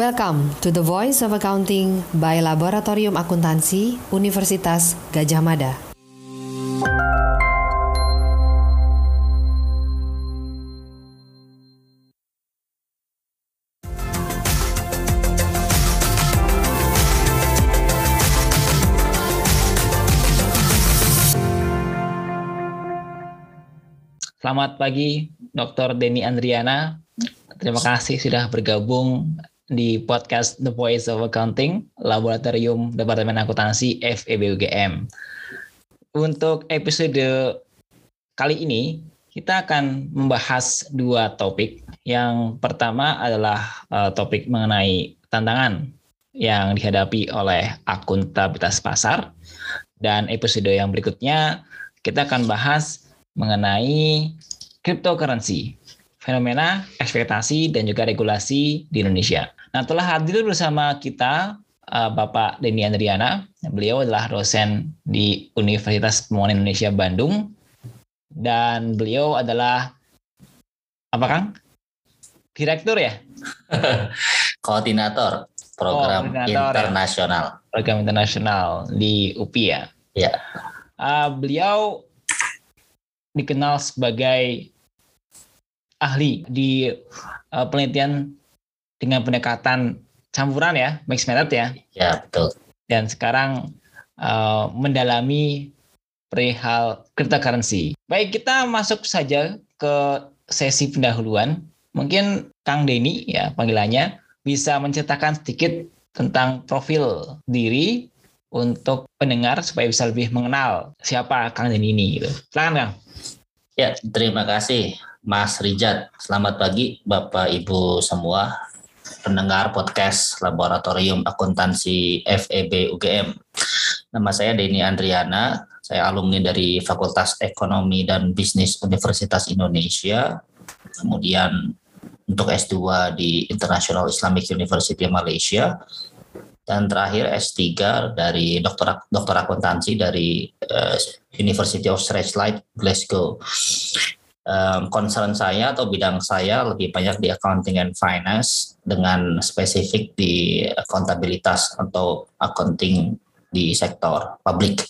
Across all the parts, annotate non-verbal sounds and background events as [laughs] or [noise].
Welcome to the Voice of Accounting by Laboratorium Akuntansi Universitas Gajah Mada. Selamat pagi, Dr. Denny Andriana. Terima kasih sudah bergabung di podcast The Voice of Accounting, Laboratorium Departemen Akuntansi FEB UGM. Untuk episode kali ini, kita akan membahas dua topik. Yang pertama adalah uh, topik mengenai tantangan yang dihadapi oleh akuntabilitas pasar. Dan episode yang berikutnya, kita akan bahas mengenai cryptocurrency, fenomena, ekspektasi, dan juga regulasi di Indonesia. Nah, telah hadir bersama kita uh, Bapak Denny Andriana. Beliau adalah dosen di Universitas Pembangunan Indonesia Bandung. Dan beliau adalah, apa Kang? Direktur ya? [laughs] Koordinator program oh, koordinator, internasional. Ya? Program internasional di UPI ya? Ya. Uh, beliau dikenal sebagai ahli di uh, penelitian dengan pendekatan campuran ya, mixed method ya. Ya, betul. Dan sekarang uh, mendalami perihal cryptocurrency. Baik, kita masuk saja ke sesi pendahuluan. Mungkin Kang Denny ya panggilannya bisa menceritakan sedikit tentang profil diri untuk pendengar supaya bisa lebih mengenal siapa Kang Denny ini gitu. Silakan Kang. Ya, terima kasih Mas Rijat. Selamat pagi Bapak Ibu semua pendengar podcast Laboratorium Akuntansi FEB UGM. Nama saya Denny Andriana, saya alumni dari Fakultas Ekonomi dan Bisnis Universitas Indonesia. Kemudian untuk S2 di International Islamic University Malaysia dan terakhir S3 dari dokter dokter akuntansi dari uh, University of Strathclyde, Glasgow. Um, concern saya atau bidang saya lebih banyak di accounting and finance dengan spesifik di akuntabilitas atau accounting di sektor publik.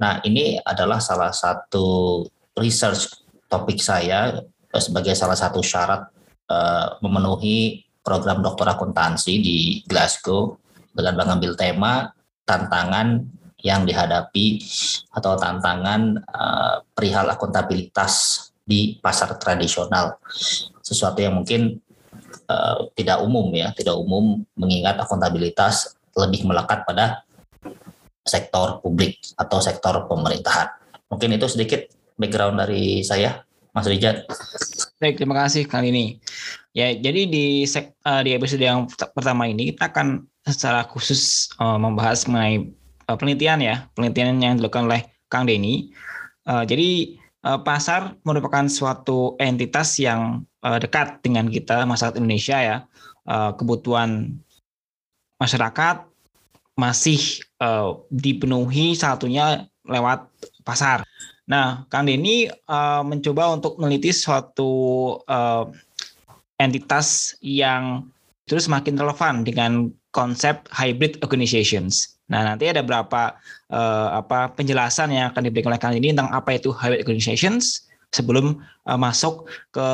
Nah, ini adalah salah satu research topik saya sebagai salah satu syarat uh, memenuhi program dokter akuntansi di Glasgow dengan mengambil tema tantangan yang dihadapi atau tantangan uh, perihal akuntabilitas di pasar tradisional. Sesuatu yang mungkin uh, tidak umum ya, tidak umum mengingat akuntabilitas lebih melekat pada sektor publik atau sektor pemerintahan. Mungkin itu sedikit background dari saya, Mas Rijat. Baik, terima kasih kali ini. Ya, jadi di uh, di episode yang pertama ini kita akan secara khusus membahas mengenai uh, penelitian ya, penelitian yang dilakukan oleh Kang Denny. Uh, jadi uh, pasar merupakan suatu entitas yang dekat dengan kita masyarakat Indonesia ya. Uh, kebutuhan masyarakat masih uh, dipenuhi satunya lewat pasar. Nah, Kang Denny mencoba untuk meneliti suatu entitas yang terus semakin relevan dengan konsep hybrid organizations. Nah, nanti ada berapa uh, apa penjelasan yang akan diberikan oleh kalian ini tentang apa itu hybrid organizations sebelum uh, masuk ke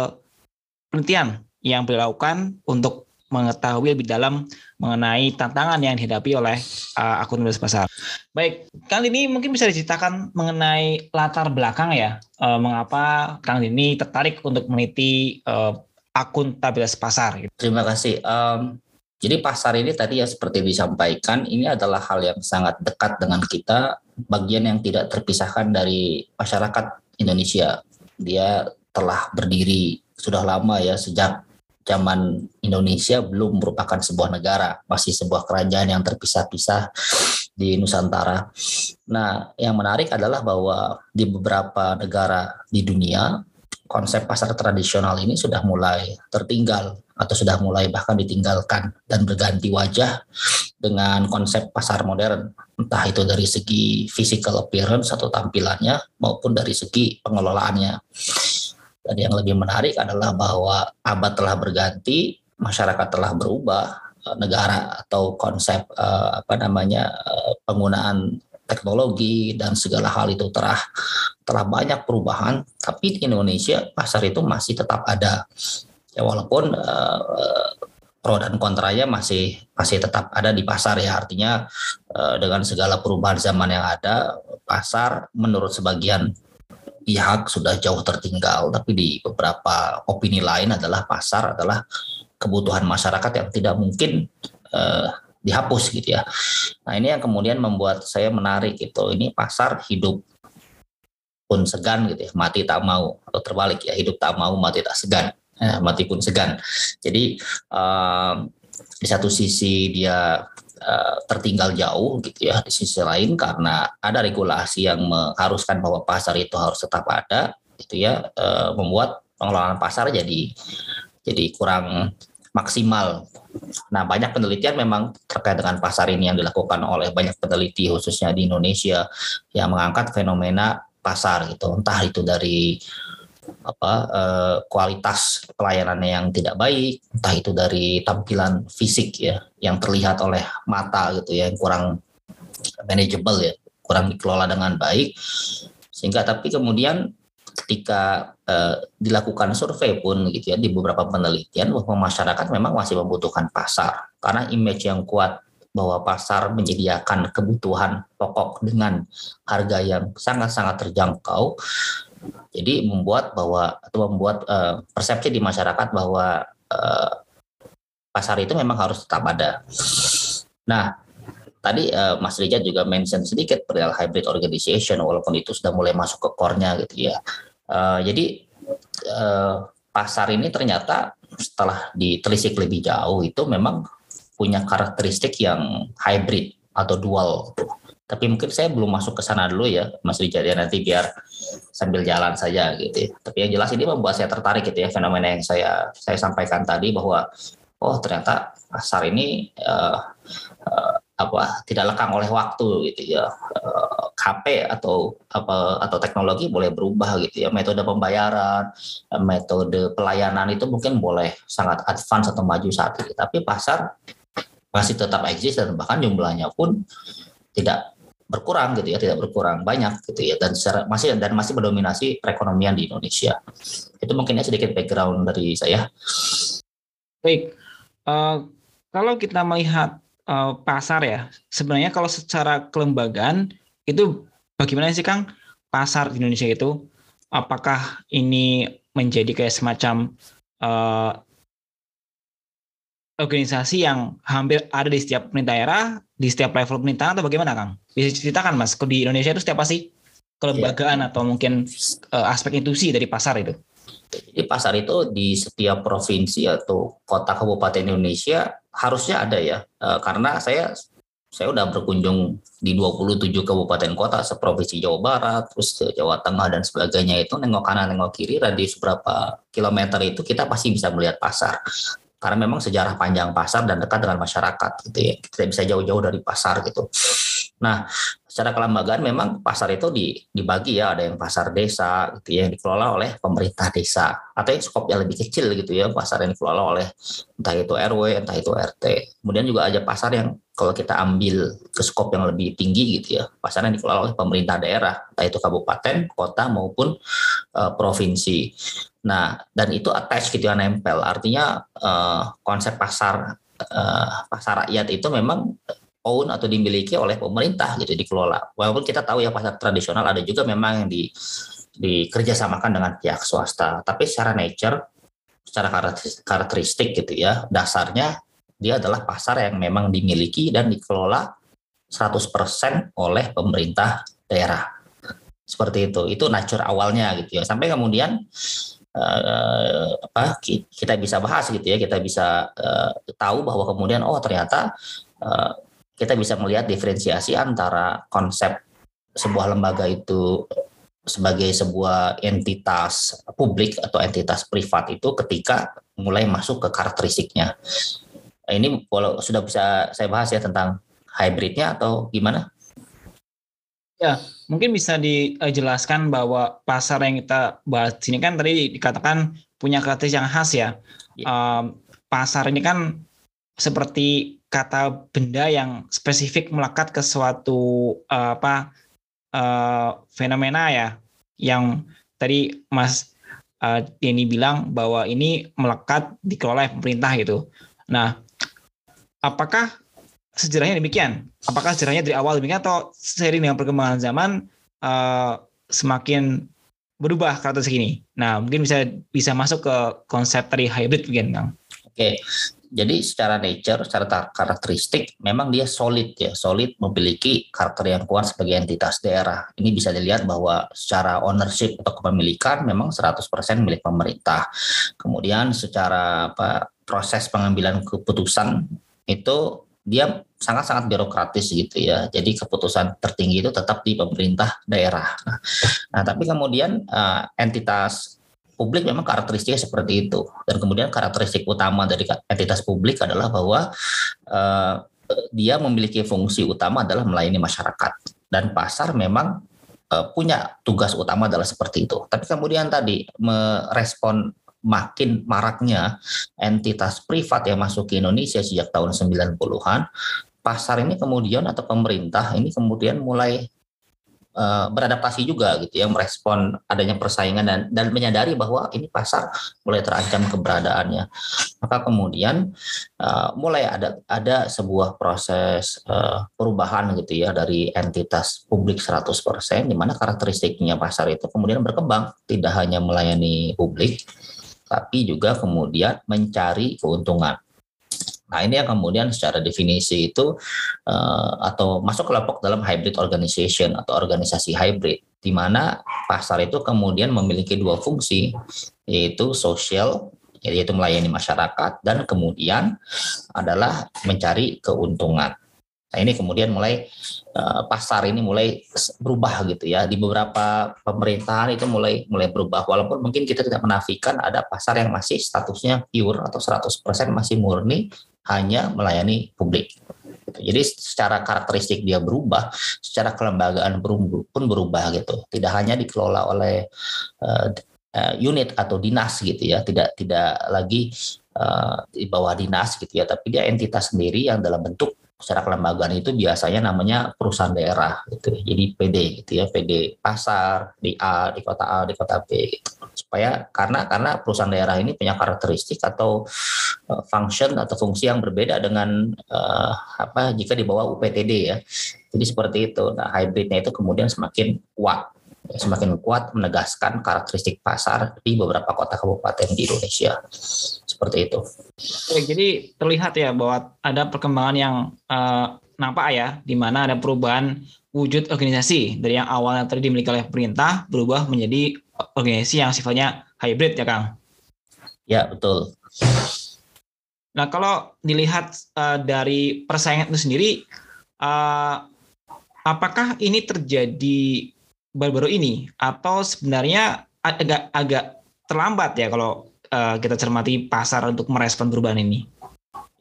penelitian yang dilakukan untuk mengetahui lebih dalam mengenai tantangan yang dihadapi oleh uh, akun pasar. Baik, kali ini mungkin bisa diceritakan mengenai latar belakang ya, uh, mengapa Kang ini tertarik untuk meneliti uh, akuntabilitas pasar. Gitu. Terima kasih. Um, jadi pasar ini tadi ya seperti disampaikan ini adalah hal yang sangat dekat dengan kita, bagian yang tidak terpisahkan dari masyarakat Indonesia. Dia telah berdiri sudah lama ya sejak zaman Indonesia belum merupakan sebuah negara, masih sebuah kerajaan yang terpisah-pisah di Nusantara. Nah, yang menarik adalah bahwa di beberapa negara di dunia konsep pasar tradisional ini sudah mulai tertinggal atau sudah mulai bahkan ditinggalkan dan berganti wajah dengan konsep pasar modern. Entah itu dari segi physical appearance atau tampilannya maupun dari segi pengelolaannya. Dan yang lebih menarik adalah bahwa abad telah berganti masyarakat telah berubah, uh, negara atau konsep uh, apa namanya uh, penggunaan teknologi dan segala hal itu telah telah banyak perubahan, tapi di Indonesia pasar itu masih tetap ada. Ya walaupun uh, pro dan kontranya masih masih tetap ada di pasar ya. Artinya uh, dengan segala perubahan zaman yang ada pasar menurut sebagian pihak sudah jauh tertinggal. Tapi di beberapa opini lain adalah pasar adalah kebutuhan masyarakat yang tidak mungkin uh, dihapus gitu ya. Nah ini yang kemudian membuat saya menarik gitu. Ini pasar hidup pun segan gitu ya, mati tak mau atau terbalik ya hidup tak mau mati tak segan, eh, mati pun segan. Jadi um, di satu sisi dia uh, tertinggal jauh gitu ya, di sisi lain karena ada regulasi yang mengharuskan bahwa pasar itu harus tetap ada, gitu ya, uh, membuat pengelolaan pasar jadi jadi kurang maksimal. Nah, banyak penelitian memang terkait dengan pasar ini yang dilakukan oleh banyak peneliti khususnya di Indonesia yang mengangkat fenomena pasar gitu. Entah itu dari apa eh, kualitas pelayanannya yang tidak baik, entah itu dari tampilan fisik ya yang terlihat oleh mata gitu ya yang kurang manageable ya, kurang dikelola dengan baik. Sehingga tapi kemudian ketika uh, dilakukan survei pun gitu ya di beberapa penelitian bahwa masyarakat memang masih membutuhkan pasar karena image yang kuat bahwa pasar menyediakan kebutuhan pokok dengan harga yang sangat-sangat terjangkau jadi membuat bahwa atau membuat uh, persepsi di masyarakat bahwa uh, pasar itu memang harus tetap ada. Nah, tadi uh, Mas Rijat juga mention sedikit perihal hybrid organization walaupun itu sudah mulai masuk ke core-nya gitu ya. Uh, jadi uh, pasar ini ternyata setelah ditelisik lebih jauh itu memang punya karakteristik yang hybrid atau dual. Tapi mungkin saya belum masuk ke sana dulu ya, Mas Rijat ya nanti biar sambil jalan saja gitu. Ya. Tapi yang jelas ini membuat saya tertarik gitu ya fenomena yang saya saya sampaikan tadi bahwa oh ternyata pasar ini uh, uh, apa tidak lekang oleh waktu gitu ya. KP eh, atau apa atau teknologi boleh berubah gitu ya. Metode pembayaran metode pelayanan itu mungkin boleh sangat advance atau maju saat ini. Tapi pasar masih tetap eksis dan bahkan jumlahnya pun tidak berkurang gitu ya tidak berkurang banyak gitu ya. Dan secara, masih dan masih mendominasi perekonomian di Indonesia. Itu mungkin ya sedikit background dari saya. Baik. Uh, kalau kita melihat uh, pasar ya. Sebenarnya kalau secara kelembagaan itu bagaimana sih Kang pasar di Indonesia itu? Apakah ini menjadi kayak semacam uh, organisasi yang hampir ada di setiap daerah, di setiap level pemerintahan atau bagaimana Kang? Bisa ceritakan Mas, di Indonesia itu setiap apa sih kelembagaan ya. atau mungkin uh, aspek institusi dari pasar itu? Jadi pasar itu di setiap provinsi atau kota kabupaten Indonesia harusnya ada ya. E, karena saya saya udah berkunjung di 27 kabupaten kota seprovinsi Jawa Barat, terus Jawa Tengah dan sebagainya itu nengok kanan nengok kiri radius berapa kilometer itu kita pasti bisa melihat pasar. Karena memang sejarah panjang pasar dan dekat dengan masyarakat gitu ya. Kita bisa jauh-jauh dari pasar gitu. Nah, secara kelembagaan memang pasar itu dibagi ya ada yang pasar desa gitu ya yang dikelola oleh pemerintah desa. Atau yang skop yang lebih kecil gitu ya pasar yang dikelola oleh entah itu RW entah itu RT kemudian juga ada pasar yang kalau kita ambil ke skop yang lebih tinggi gitu ya pasar yang dikelola oleh pemerintah daerah. Entah itu kabupaten kota maupun uh, provinsi. Nah dan itu attach gitu ya nempel. Artinya uh, konsep pasar uh, pasar rakyat itu memang own atau dimiliki oleh pemerintah gitu dikelola. Walaupun kita tahu ya pasar tradisional ada juga memang yang di dikerjasamakan dengan pihak swasta, tapi secara nature, secara karakteristik gitu ya, dasarnya dia adalah pasar yang memang dimiliki dan dikelola 100% oleh pemerintah daerah. Seperti itu. Itu nature awalnya gitu ya. Sampai kemudian uh, apa kita bisa bahas gitu ya, kita bisa uh, tahu bahwa kemudian oh ternyata uh, kita bisa melihat diferensiasi antara konsep sebuah lembaga itu sebagai sebuah entitas publik atau entitas privat itu ketika mulai masuk ke karakteristiknya. Ini kalau sudah bisa saya bahas ya tentang hybridnya atau gimana? Ya, mungkin bisa dijelaskan bahwa pasar yang kita bahas ini kan tadi dikatakan punya karakteristik yang khas ya. ya. Um, pasar ini kan seperti kata benda yang spesifik melekat ke suatu uh, apa uh, fenomena ya yang tadi Mas uh, Denny bilang bahwa ini melekat dikelola pemerintah gitu. Nah, apakah sejarahnya demikian? Apakah sejarahnya dari awal demikian atau seiring dengan perkembangan zaman uh, semakin berubah karakteristik ini? Nah, mungkin bisa bisa masuk ke konsep tadi hybrid mungkin. Oke, jadi secara nature, secara karakteristik, memang dia solid ya, solid memiliki karakter yang kuat sebagai entitas daerah. Ini bisa dilihat bahwa secara ownership atau kepemilikan memang 100% milik pemerintah. Kemudian secara apa, proses pengambilan keputusan itu dia sangat-sangat birokratis gitu ya. Jadi keputusan tertinggi itu tetap di pemerintah daerah. Nah, tapi kemudian uh, entitas publik memang karakteristiknya seperti itu. Dan kemudian karakteristik utama dari entitas publik adalah bahwa uh, dia memiliki fungsi utama adalah melayani masyarakat. Dan pasar memang uh, punya tugas utama adalah seperti itu. Tapi kemudian tadi merespon makin maraknya entitas privat yang masuk ke Indonesia sejak tahun 90-an, pasar ini kemudian atau pemerintah ini kemudian mulai uh, beradaptasi juga gitu ya merespon adanya persaingan dan dan menyadari bahwa ini pasar mulai terancam keberadaannya. Maka kemudian uh, mulai ada ada sebuah proses uh, perubahan gitu ya dari entitas publik 100% di mana karakteristiknya pasar itu kemudian berkembang tidak hanya melayani publik tapi juga kemudian mencari keuntungan Nah ini yang kemudian secara definisi itu uh, atau masuk kelompok dalam hybrid organization atau organisasi hybrid, di mana pasar itu kemudian memiliki dua fungsi, yaitu sosial yaitu melayani masyarakat dan kemudian adalah mencari keuntungan. Nah ini kemudian mulai uh, pasar ini mulai berubah gitu ya di beberapa pemerintahan itu mulai mulai berubah walaupun mungkin kita tidak menafikan ada pasar yang masih statusnya pure atau 100% masih murni hanya melayani publik. Jadi secara karakteristik dia berubah, secara kelembagaan pun berubah gitu. Tidak hanya dikelola oleh uh, unit atau dinas gitu ya, tidak tidak lagi uh, di bawah dinas gitu ya, tapi dia entitas sendiri yang dalam bentuk secara kelembagaan itu biasanya namanya perusahaan daerah gitu. Jadi PD gitu ya, PD pasar di A, di kota A, di kota B gitu. Supaya karena karena perusahaan daerah ini punya karakteristik atau uh, function atau fungsi yang berbeda dengan uh, apa jika di bawah UPTD ya. Jadi seperti itu. Nah, hybridnya itu kemudian semakin kuat semakin kuat menegaskan karakteristik pasar di beberapa kota kabupaten di Indonesia. Seperti itu. Oke, jadi terlihat ya bahwa ada perkembangan yang uh, nampak ya, di mana ada perubahan wujud organisasi dari yang awalnya tadi dimiliki oleh pemerintah berubah menjadi organisasi yang sifatnya hybrid ya Kang? Ya, betul. Nah, kalau dilihat uh, dari persaingan itu sendiri, uh, apakah ini terjadi baru-baru ini atau sebenarnya agak agak terlambat ya kalau uh, kita cermati pasar untuk merespon perubahan ini?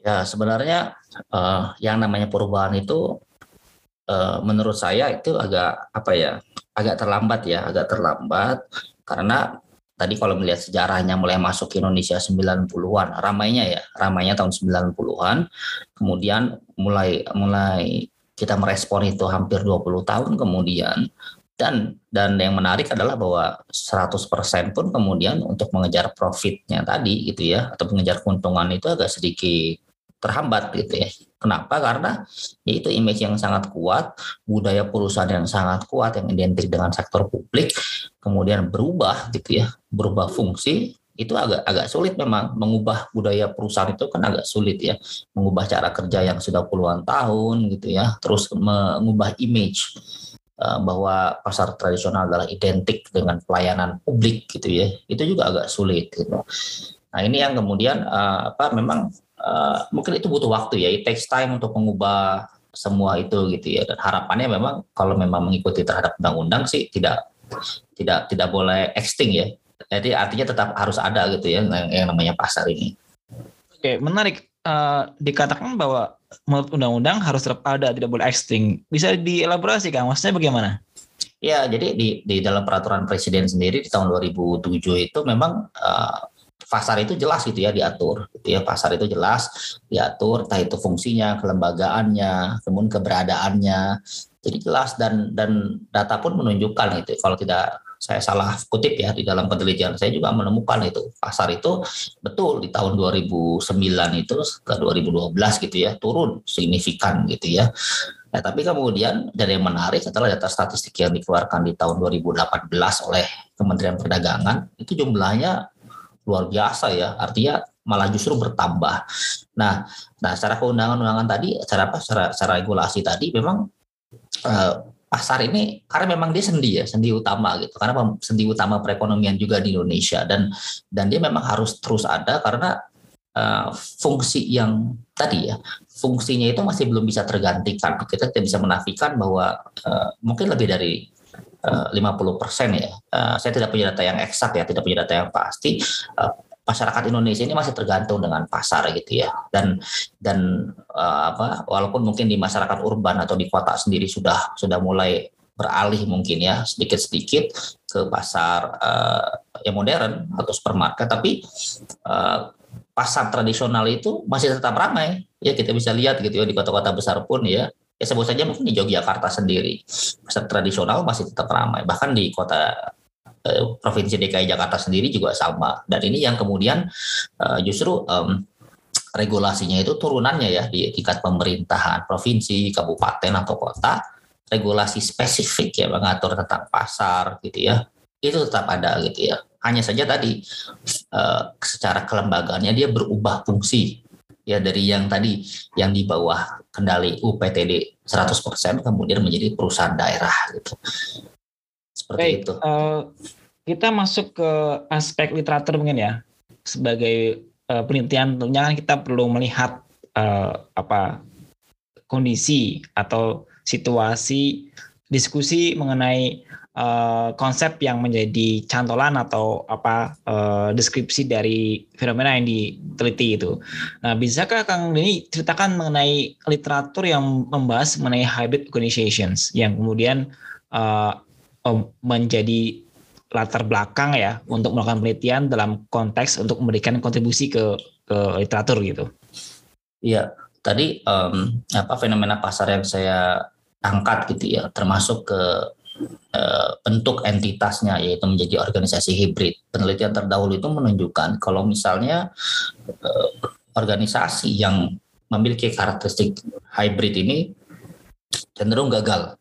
Ya sebenarnya uh, yang namanya perubahan itu menurut saya itu agak apa ya agak terlambat ya agak terlambat. Karena tadi kalau melihat sejarahnya mulai masuk ke Indonesia 90-an ramainya ya ramainya tahun 90-an kemudian mulai mulai kita merespon itu hampir 20 tahun kemudian. Dan dan yang menarik adalah bahwa 100% pun kemudian untuk mengejar profitnya tadi gitu ya atau mengejar keuntungan itu agak sedikit terhambat gitu ya. Kenapa? Karena itu image yang sangat kuat, budaya perusahaan yang sangat kuat yang identik dengan sektor publik kemudian berubah gitu ya, berubah fungsi itu agak agak sulit memang mengubah budaya perusahaan itu kan agak sulit ya mengubah cara kerja yang sudah puluhan tahun gitu ya terus mengubah image Eh, bahwa pasar tradisional adalah identik dengan pelayanan publik gitu ya itu juga agak sulit gitu. Nah ini yang kemudian uh, apa memang uh, mungkin itu butuh waktu ya it takes time untuk mengubah semua itu gitu ya dan harapannya memang kalau memang mengikuti terhadap undang-undang sih tidak tidak tidak boleh extinct ya jadi artinya tetap harus ada gitu ya yang, yang namanya pasar ini. Oke menarik uh, dikatakan bahwa menurut undang-undang harus tetap ada, tidak boleh extinct. Bisa dielaborasi Kang, maksudnya bagaimana? Ya, jadi di, di dalam peraturan presiden sendiri di tahun 2007 itu memang uh, pasar itu jelas gitu ya diatur gitu ya. Pasar itu jelas diatur entah itu fungsinya kelembagaannya kemudian keberadaannya. Jadi jelas dan dan data pun menunjukkan itu. Kalau tidak saya salah kutip ya di dalam penelitian saya juga menemukan itu. Pasar itu betul di tahun 2009 itu ke 2012 gitu ya turun signifikan gitu ya. Nah, tapi kemudian dari yang menarik adalah data statistik yang dikeluarkan di tahun 2018 oleh Kementerian Perdagangan itu jumlahnya luar biasa ya. Artinya malah justru bertambah. Nah, nah secara keundangan-undangan tadi, cara apa? Secara, secara regulasi tadi memang eh, pasar ini karena memang dia sendi ya sendi utama gitu karena sendi utama perekonomian juga di Indonesia dan dan dia memang harus terus ada karena uh, fungsi yang tadi ya fungsinya itu masih belum bisa tergantikan kita tidak bisa menafikan bahwa uh, mungkin lebih dari uh, 50% ya. Uh, saya tidak punya data yang eksak ya tidak punya data yang pasti. Uh, masyarakat Indonesia ini masih tergantung dengan pasar gitu ya. Dan dan apa walaupun mungkin di masyarakat urban atau di kota sendiri sudah sudah mulai beralih mungkin ya sedikit-sedikit ke pasar uh, yang modern atau supermarket tapi uh, pasar tradisional itu masih tetap ramai. Ya kita bisa lihat gitu ya di kota-kota besar pun ya ya sebut saja mungkin di Yogyakarta sendiri pasar tradisional masih tetap ramai. Bahkan di kota Eh, provinsi DKI Jakarta sendiri juga sama. Dan ini yang kemudian uh, justru um, regulasinya itu turunannya ya di tingkat pemerintahan provinsi, kabupaten atau kota regulasi spesifik ya mengatur tentang pasar gitu ya. Itu tetap ada gitu ya. Hanya saja tadi uh, secara kelembagaannya dia berubah fungsi ya dari yang tadi yang di bawah kendali UPTD 100% kemudian menjadi perusahaan daerah gitu seperti Baik, itu. Uh, kita masuk ke aspek literatur mungkin ya. Sebagai uh, penelitian tentunya kan kita perlu melihat uh, apa kondisi atau situasi diskusi mengenai uh, konsep yang menjadi cantolan atau apa uh, deskripsi dari fenomena yang diteliti itu. Nah, bisakah Kang ini ceritakan mengenai literatur yang membahas mengenai hybrid organizations yang kemudian uh, menjadi latar belakang ya untuk melakukan penelitian dalam konteks untuk memberikan kontribusi ke ke literatur gitu. Iya, tadi um, apa fenomena pasar yang saya angkat gitu ya, termasuk ke bentuk entitasnya yaitu menjadi organisasi hibrid. Penelitian terdahulu itu menunjukkan kalau misalnya uh, organisasi yang memiliki karakteristik hybrid ini cenderung gagal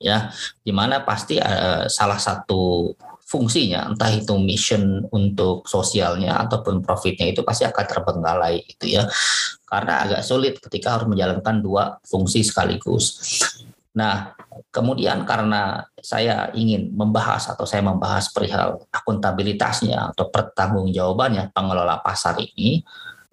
ya di mana pasti uh, salah satu fungsinya entah itu mission untuk sosialnya ataupun profitnya itu pasti akan terbengkalai itu ya karena agak sulit ketika harus menjalankan dua fungsi sekaligus. Nah, kemudian karena saya ingin membahas atau saya membahas perihal akuntabilitasnya atau pertanggungjawabannya pengelola pasar ini,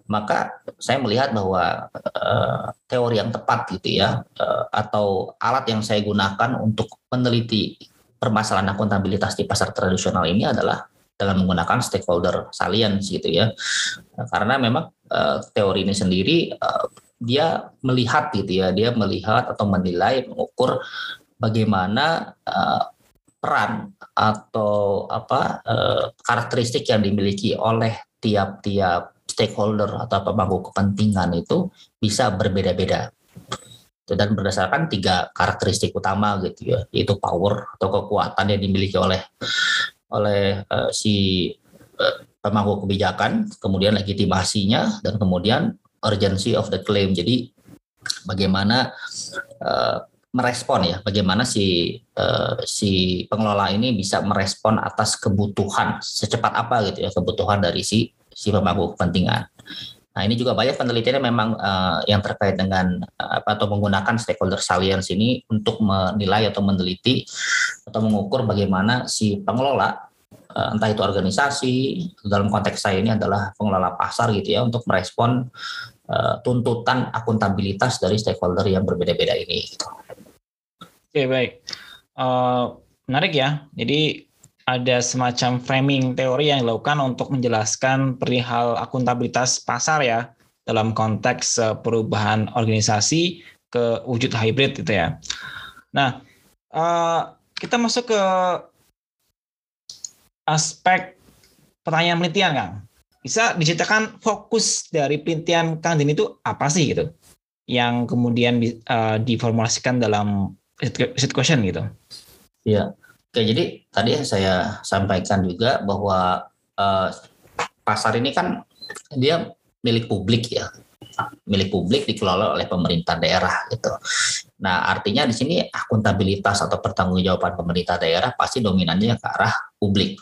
maka saya melihat bahwa uh, teori yang tepat gitu ya uh, atau alat yang saya gunakan untuk meneliti permasalahan akuntabilitas di pasar tradisional ini adalah dengan menggunakan stakeholder salience gitu ya. Karena memang uh, teori ini sendiri uh, dia melihat gitu ya dia melihat atau menilai mengukur bagaimana uh, peran atau apa uh, karakteristik yang dimiliki oleh tiap-tiap stakeholder atau pemangku kepentingan itu bisa berbeda-beda. Dan berdasarkan tiga karakteristik utama gitu ya yaitu power atau kekuatan yang dimiliki oleh oleh uh, si uh, pemangku kebijakan kemudian legitimasinya dan kemudian urgency of the claim jadi bagaimana uh, merespon ya bagaimana si uh, si pengelola ini bisa merespon atas kebutuhan secepat apa gitu ya kebutuhan dari si si pemangku kepentingan. Nah ini juga banyak penelitian memang uh, yang terkait dengan uh, atau menggunakan stakeholder salience ini untuk menilai atau meneliti atau mengukur bagaimana si pengelola entah itu organisasi dalam konteks saya ini adalah pengelola pasar gitu ya untuk merespon uh, tuntutan akuntabilitas dari stakeholder yang berbeda-beda ini. Gitu. Oke baik, uh, menarik ya. Jadi ada semacam framing teori yang dilakukan untuk menjelaskan perihal akuntabilitas pasar ya dalam konteks eh, perubahan organisasi ke wujud hybrid gitu ya. Nah, eh, kita masuk ke aspek pertanyaan penelitian, Kang. bisa diceritakan fokus dari penelitian Kang Din itu apa sih gitu? Yang kemudian uh, diformulasikan dalam research question gitu. Iya. Oke, jadi tadi saya sampaikan juga bahwa uh, pasar ini kan dia milik publik ya milik publik dikelola oleh pemerintah daerah gitu. Nah, artinya di sini akuntabilitas atau pertanggungjawaban pemerintah daerah pasti dominannya ke arah publik.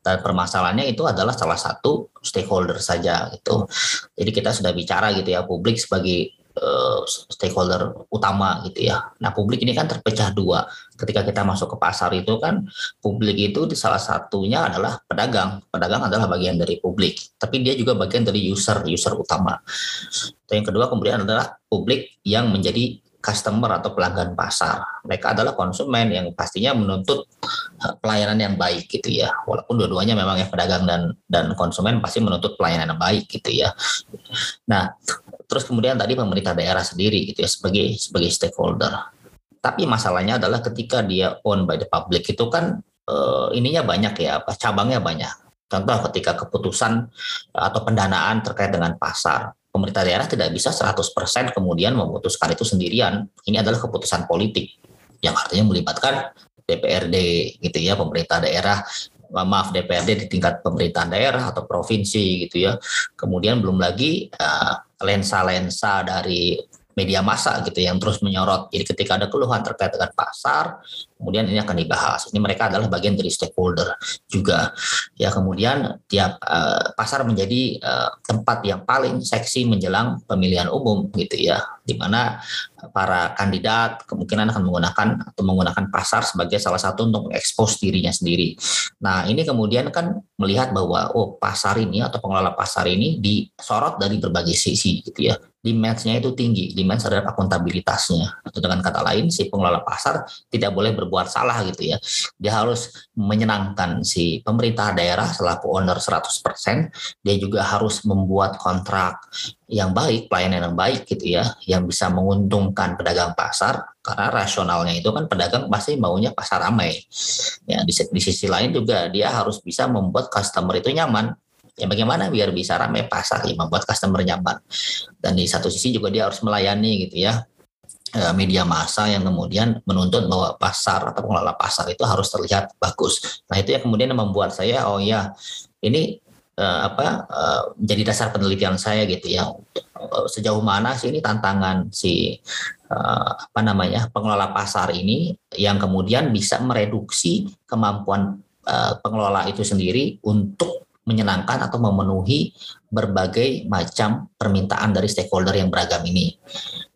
Dan permasalahannya itu adalah salah satu stakeholder saja gitu. Jadi kita sudah bicara gitu ya publik sebagai uh, stakeholder utama gitu ya. Nah publik ini kan terpecah dua. Ketika kita masuk ke pasar itu kan publik itu di salah satunya adalah pedagang. Pedagang adalah bagian dari publik, tapi dia juga bagian dari user, user utama. Dan yang kedua kemudian adalah publik yang menjadi customer atau pelanggan pasar. Mereka adalah konsumen yang pastinya menuntut eh, pelayanan yang baik gitu ya. Walaupun dua-duanya memang ya pedagang dan dan konsumen pasti menuntut pelayanan yang baik gitu ya. Nah, terus kemudian tadi pemerintah daerah sendiri gitu ya sebagai sebagai stakeholder. Tapi masalahnya adalah ketika dia owned by the public itu kan eh, ininya banyak ya, apa cabangnya banyak. Contoh ketika keputusan atau pendanaan terkait dengan pasar pemerintah daerah tidak bisa 100% kemudian memutuskan itu sendirian. Ini adalah keputusan politik yang artinya melibatkan DPRD gitu ya, pemerintah daerah maaf DPRD di tingkat pemerintahan daerah atau provinsi gitu ya. Kemudian belum lagi eh, lensa-lensa uh, dari media massa gitu yang terus menyorot. Jadi ketika ada keluhan terkait dengan pasar, kemudian ini akan dibahas. Ini mereka adalah bagian dari stakeholder juga. Ya kemudian tiap uh, pasar menjadi uh, tempat yang paling seksi menjelang pemilihan umum gitu ya, di mana para kandidat kemungkinan akan menggunakan atau menggunakan pasar sebagai salah satu untuk mengekspos dirinya sendiri. Nah ini kemudian kan melihat bahwa oh pasar ini atau pengelola pasar ini disorot dari berbagai sisi gitu ya demand-nya itu tinggi, demand terhadap akuntabilitasnya. Atau dengan kata lain, si pengelola pasar tidak boleh berbuat salah gitu ya. Dia harus menyenangkan si pemerintah daerah selaku owner 100%, dia juga harus membuat kontrak yang baik, pelayanan yang baik gitu ya, yang bisa menguntungkan pedagang pasar, karena rasionalnya itu kan pedagang pasti maunya pasar ramai. Ya, di, di sisi lain juga dia harus bisa membuat customer itu nyaman, ya bagaimana biar bisa ramai pasar ya membuat customer nyaman dan di satu sisi juga dia harus melayani gitu ya eh, media massa yang kemudian menuntut bahwa pasar atau pengelola pasar itu harus terlihat bagus. Nah itu yang kemudian membuat saya oh ya ini uh, apa uh, menjadi dasar penelitian saya gitu ya sejauh mana sih ini tantangan si uh, apa namanya pengelola pasar ini yang kemudian bisa mereduksi kemampuan pengelola itu sendiri untuk menyenangkan atau memenuhi berbagai macam permintaan dari stakeholder yang beragam ini.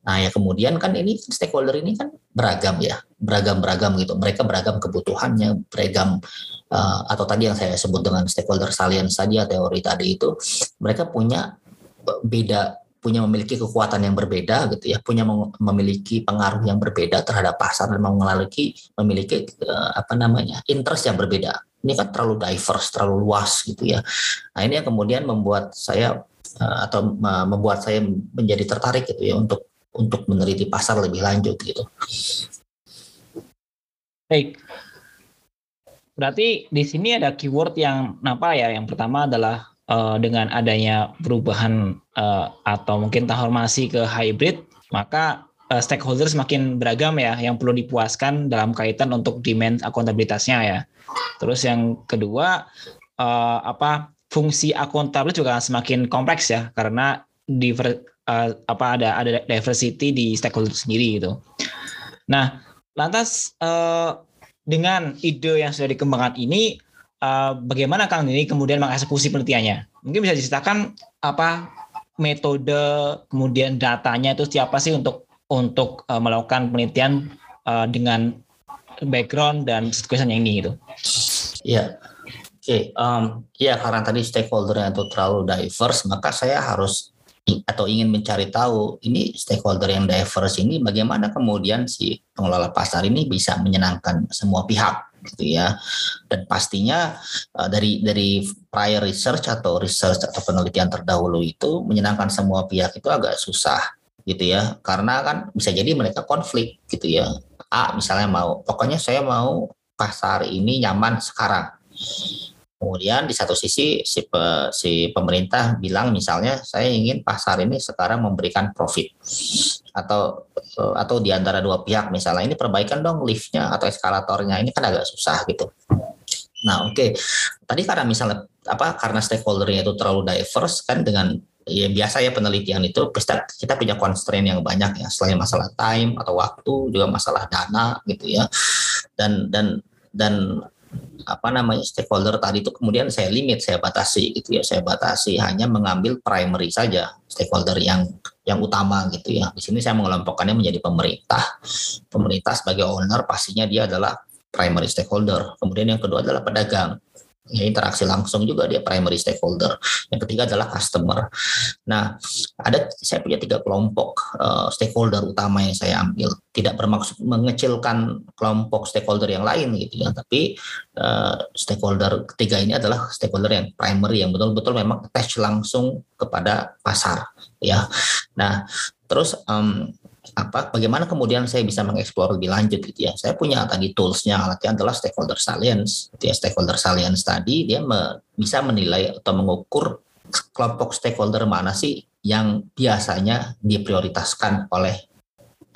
Nah, ya kemudian kan ini stakeholder ini kan beragam ya, beragam-beragam gitu. Mereka beragam kebutuhannya, beragam uh, atau tadi yang saya sebut dengan stakeholder salient saja teori tadi itu, mereka punya beda punya memiliki kekuatan yang berbeda gitu ya, punya memiliki pengaruh yang berbeda terhadap pasar dan memiliki memiliki uh, apa namanya interest yang berbeda. Ini kan terlalu diverse, terlalu luas gitu ya. Nah ini yang kemudian membuat saya uh, atau uh, membuat saya menjadi tertarik gitu ya untuk untuk meneliti pasar lebih lanjut gitu. Baik. Berarti di sini ada keyword yang apa ya? Yang pertama adalah uh, dengan adanya perubahan uh, atau mungkin transformasi ke hybrid, maka uh, stakeholder semakin beragam ya yang perlu dipuaskan dalam kaitan untuk demand akuntabilitasnya ya. Terus yang kedua uh, apa fungsi akuntabel juga semakin kompleks ya karena diver, uh, apa ada ada diversity di stakeholder sendiri gitu. Nah, lantas uh, dengan ide yang sudah dikembangkan ini uh, bagaimana Kang ini kemudian mengeksekusi penelitiannya? Mungkin bisa diceritakan apa metode kemudian datanya itu siapa sih untuk untuk uh, melakukan penelitian uh, dengan background dan situation yang ini gitu? Ya, oke, okay. ya karena tadi stakeholdernya itu terlalu diverse, maka saya harus atau ingin mencari tahu ini stakeholder yang diverse ini bagaimana kemudian si pengelola pasar ini bisa menyenangkan semua pihak gitu ya. Dan pastinya uh, dari dari prior research atau research atau penelitian terdahulu itu menyenangkan semua pihak itu agak susah gitu ya. Karena kan bisa jadi mereka konflik gitu ya. A misalnya mau pokoknya saya mau pasar ini nyaman sekarang. Kemudian di satu sisi si, pe, si pemerintah bilang misalnya saya ingin pasar ini sekarang memberikan profit atau eh, atau di antara dua pihak misalnya ini perbaikan dong liftnya atau eskalatornya ini kan agak susah gitu. Nah oke okay. tadi karena misalnya apa karena stakeholdernya itu terlalu diverse kan dengan ya biasa ya penelitian itu kita, kita punya constraint yang banyak ya. Selain masalah time atau waktu juga masalah dana gitu ya. Dan dan dan apa namanya stakeholder tadi itu kemudian saya limit saya batasi gitu ya. Saya batasi hanya mengambil primary saja stakeholder yang yang utama gitu ya. Di sini saya mengelompokkannya menjadi pemerintah. Pemerintah sebagai owner pastinya dia adalah primary stakeholder. Kemudian yang kedua adalah pedagang ya interaksi langsung juga dia primary stakeholder. Yang ketiga adalah customer. Nah, ada saya punya tiga kelompok uh, stakeholder utama yang saya ambil. Tidak bermaksud mengecilkan kelompok stakeholder yang lain gitu ya, tapi uh, stakeholder ketiga ini adalah stakeholder yang primary yang betul-betul memang attach langsung kepada pasar ya. Nah, terus um, apa bagaimana kemudian saya bisa mengeksplor lebih lanjut gitu ya. Saya punya tadi toolsnya alatnya adalah stakeholder salience. Gitu ya stakeholder salience tadi dia me, bisa menilai atau mengukur kelompok stakeholder mana sih yang biasanya diprioritaskan oleh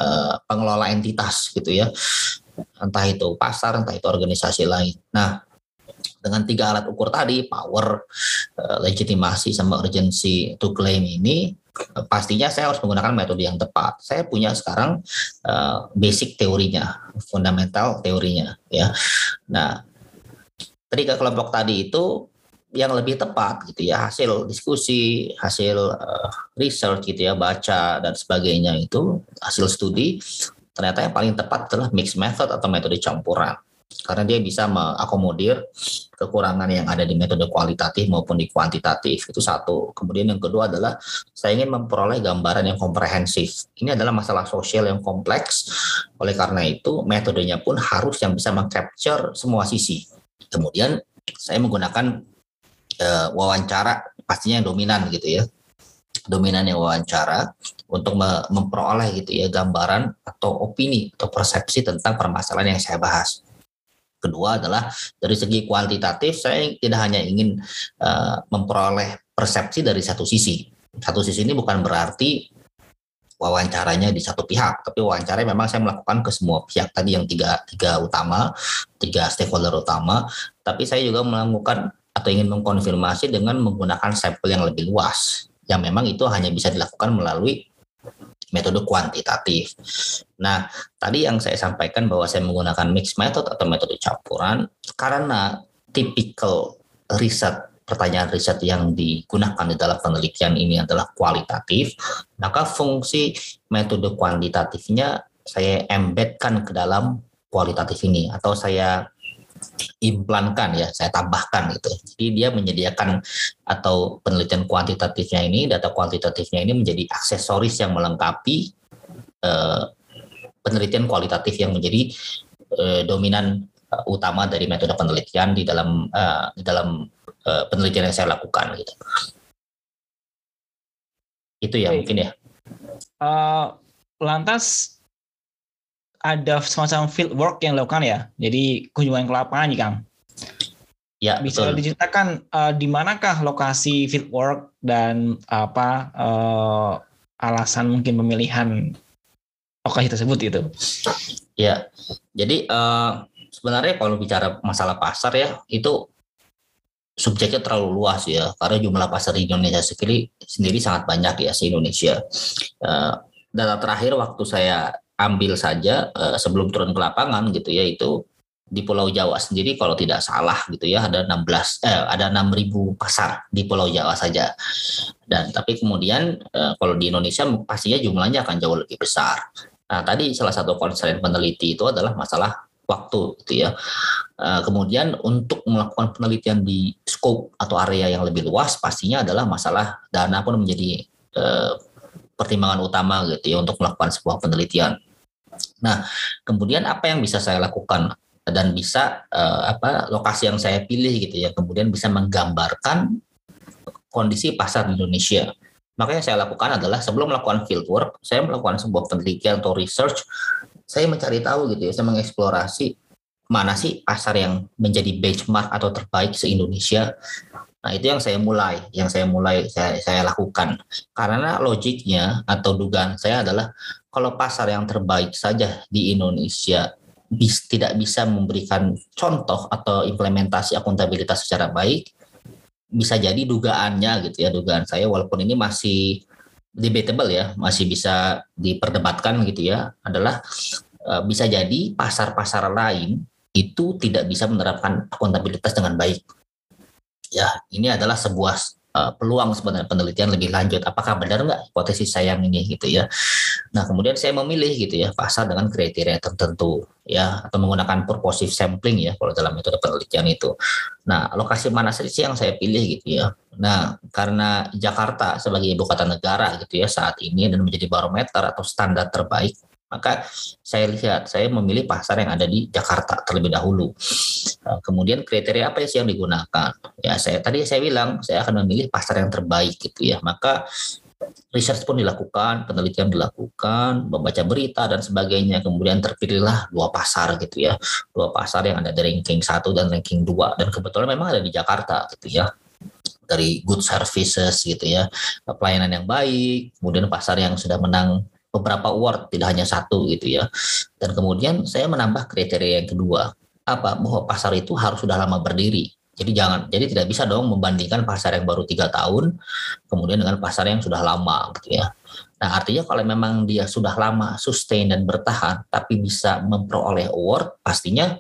uh, pengelola entitas gitu ya. Entah itu pasar entah itu organisasi lain. Nah dengan tiga alat ukur tadi power uh, legitimasi sama urgency to claim ini pastinya saya harus menggunakan metode yang tepat. Saya punya sekarang uh, basic teorinya, fundamental teorinya, ya. Nah, ketika kelompok tadi itu yang lebih tepat gitu ya hasil diskusi hasil uh, research gitu ya baca dan sebagainya itu hasil studi ternyata yang paling tepat adalah mixed method atau metode campuran karena dia bisa mengakomodir kekurangan yang ada di metode kualitatif maupun di kuantitatif. Itu satu. Kemudian yang kedua adalah saya ingin memperoleh gambaran yang komprehensif. Ini adalah masalah sosial yang kompleks. Oleh karena itu metodenya pun harus yang bisa mengcapture semua sisi. Kemudian saya menggunakan uh, wawancara pastinya yang dominan gitu ya. Dominannya wawancara untuk memperoleh gitu ya gambaran atau opini atau persepsi tentang permasalahan yang saya bahas. Kedua adalah dari segi kuantitatif saya tidak hanya ingin uh, memperoleh persepsi dari satu sisi. Satu sisi ini bukan berarti wawancaranya di satu pihak, tapi wawancara memang saya melakukan ke semua pihak tadi yang tiga tiga utama, tiga stakeholder utama. Tapi saya juga melakukan atau ingin mengkonfirmasi dengan menggunakan sampel yang lebih luas, yang memang itu hanya bisa dilakukan melalui metode kuantitatif. Nah, tadi yang saya sampaikan bahwa saya menggunakan mixed method atau metode campuran karena typical riset pertanyaan riset yang digunakan di dalam penelitian ini adalah kualitatif, maka fungsi metode kuantitatifnya saya embedkan ke dalam kualitatif ini atau saya implankan ya, saya tambahkan gitu. Jadi dia menyediakan atau penelitian kuantitatifnya ini, data kuantitatifnya ini menjadi aksesoris yang melengkapi eh, penelitian kualitatif yang menjadi eh, dominan uh, utama dari metode penelitian di dalam uh, di dalam uh, penelitian yang saya lakukan gitu. Itu ya okay. mungkin ya. Uh, lantas ada semacam field work yang dilakukan ya. Jadi kunjungan ke lapangan nih Kang. Ya, bisa betul. diceritakan uh, di manakah lokasi field work dan apa uh, alasan mungkin pemilihan lokasi tersebut itu? Ya, jadi uh, sebenarnya kalau bicara masalah pasar ya itu subjeknya terlalu luas ya karena jumlah pasar di Indonesia sendiri sendiri sangat banyak ya se Indonesia. Uh, data terakhir waktu saya ambil saja uh, sebelum turun ke lapangan gitu ya itu di Pulau Jawa sendiri kalau tidak salah gitu ya ada 16 eh ada 6000 pasar di Pulau Jawa saja. Dan tapi kemudian eh, kalau di Indonesia pastinya jumlahnya akan jauh lebih besar. Nah, tadi salah satu konsen peneliti itu adalah masalah waktu gitu ya. Eh, kemudian untuk melakukan penelitian di scope atau area yang lebih luas pastinya adalah masalah dana pun menjadi eh, pertimbangan utama gitu ya untuk melakukan sebuah penelitian. Nah, kemudian apa yang bisa saya lakukan dan bisa uh, apa lokasi yang saya pilih gitu ya, kemudian bisa menggambarkan kondisi pasar di Indonesia. Makanya saya lakukan adalah sebelum melakukan field work, saya melakukan sebuah penelitian atau research, saya mencari tahu gitu ya, saya mengeksplorasi mana sih pasar yang menjadi benchmark atau terbaik se-Indonesia Nah, itu yang saya mulai, yang saya mulai saya, saya lakukan. Karena logiknya atau dugaan saya adalah kalau pasar yang terbaik saja di Indonesia tidak bisa memberikan contoh atau implementasi akuntabilitas secara baik, bisa jadi dugaannya gitu ya, dugaan saya walaupun ini masih debatable ya, masih bisa diperdebatkan gitu ya, adalah e, bisa jadi pasar-pasar lain itu tidak bisa menerapkan akuntabilitas dengan baik. Ya ini adalah sebuah uh, peluang sebenarnya penelitian lebih lanjut. Apakah benar nggak hipotesis saya ini gitu ya? Nah kemudian saya memilih gitu ya pasar dengan kriteria tertentu ya atau menggunakan purposive sampling ya kalau dalam metode penelitian itu. Nah lokasi mana sih yang saya pilih gitu ya? Nah karena Jakarta sebagai ibu kota negara gitu ya saat ini dan menjadi barometer atau standar terbaik maka saya lihat, saya memilih pasar yang ada di Jakarta terlebih dahulu. Eh, kemudian kriteria apa sih yang digunakan? Ya saya tadi saya bilang saya akan memilih pasar yang terbaik gitu ya. Maka research pun dilakukan, penelitian dilakukan, membaca berita dan sebagainya. Kemudian terpilihlah dua pasar gitu ya. Dua pasar yang ada di ranking satu dan ranking dua dan kebetulan memang ada di Jakarta gitu ya dari good services gitu ya pelayanan yang baik kemudian pasar yang sudah menang beberapa award tidak hanya satu gitu ya. Dan kemudian saya menambah kriteria yang kedua apa? Bahwa pasar itu harus sudah lama berdiri. Jadi jangan jadi tidak bisa dong membandingkan pasar yang baru tiga tahun kemudian dengan pasar yang sudah lama gitu ya. Nah artinya kalau memang dia sudah lama sustain dan bertahan tapi bisa memperoleh award pastinya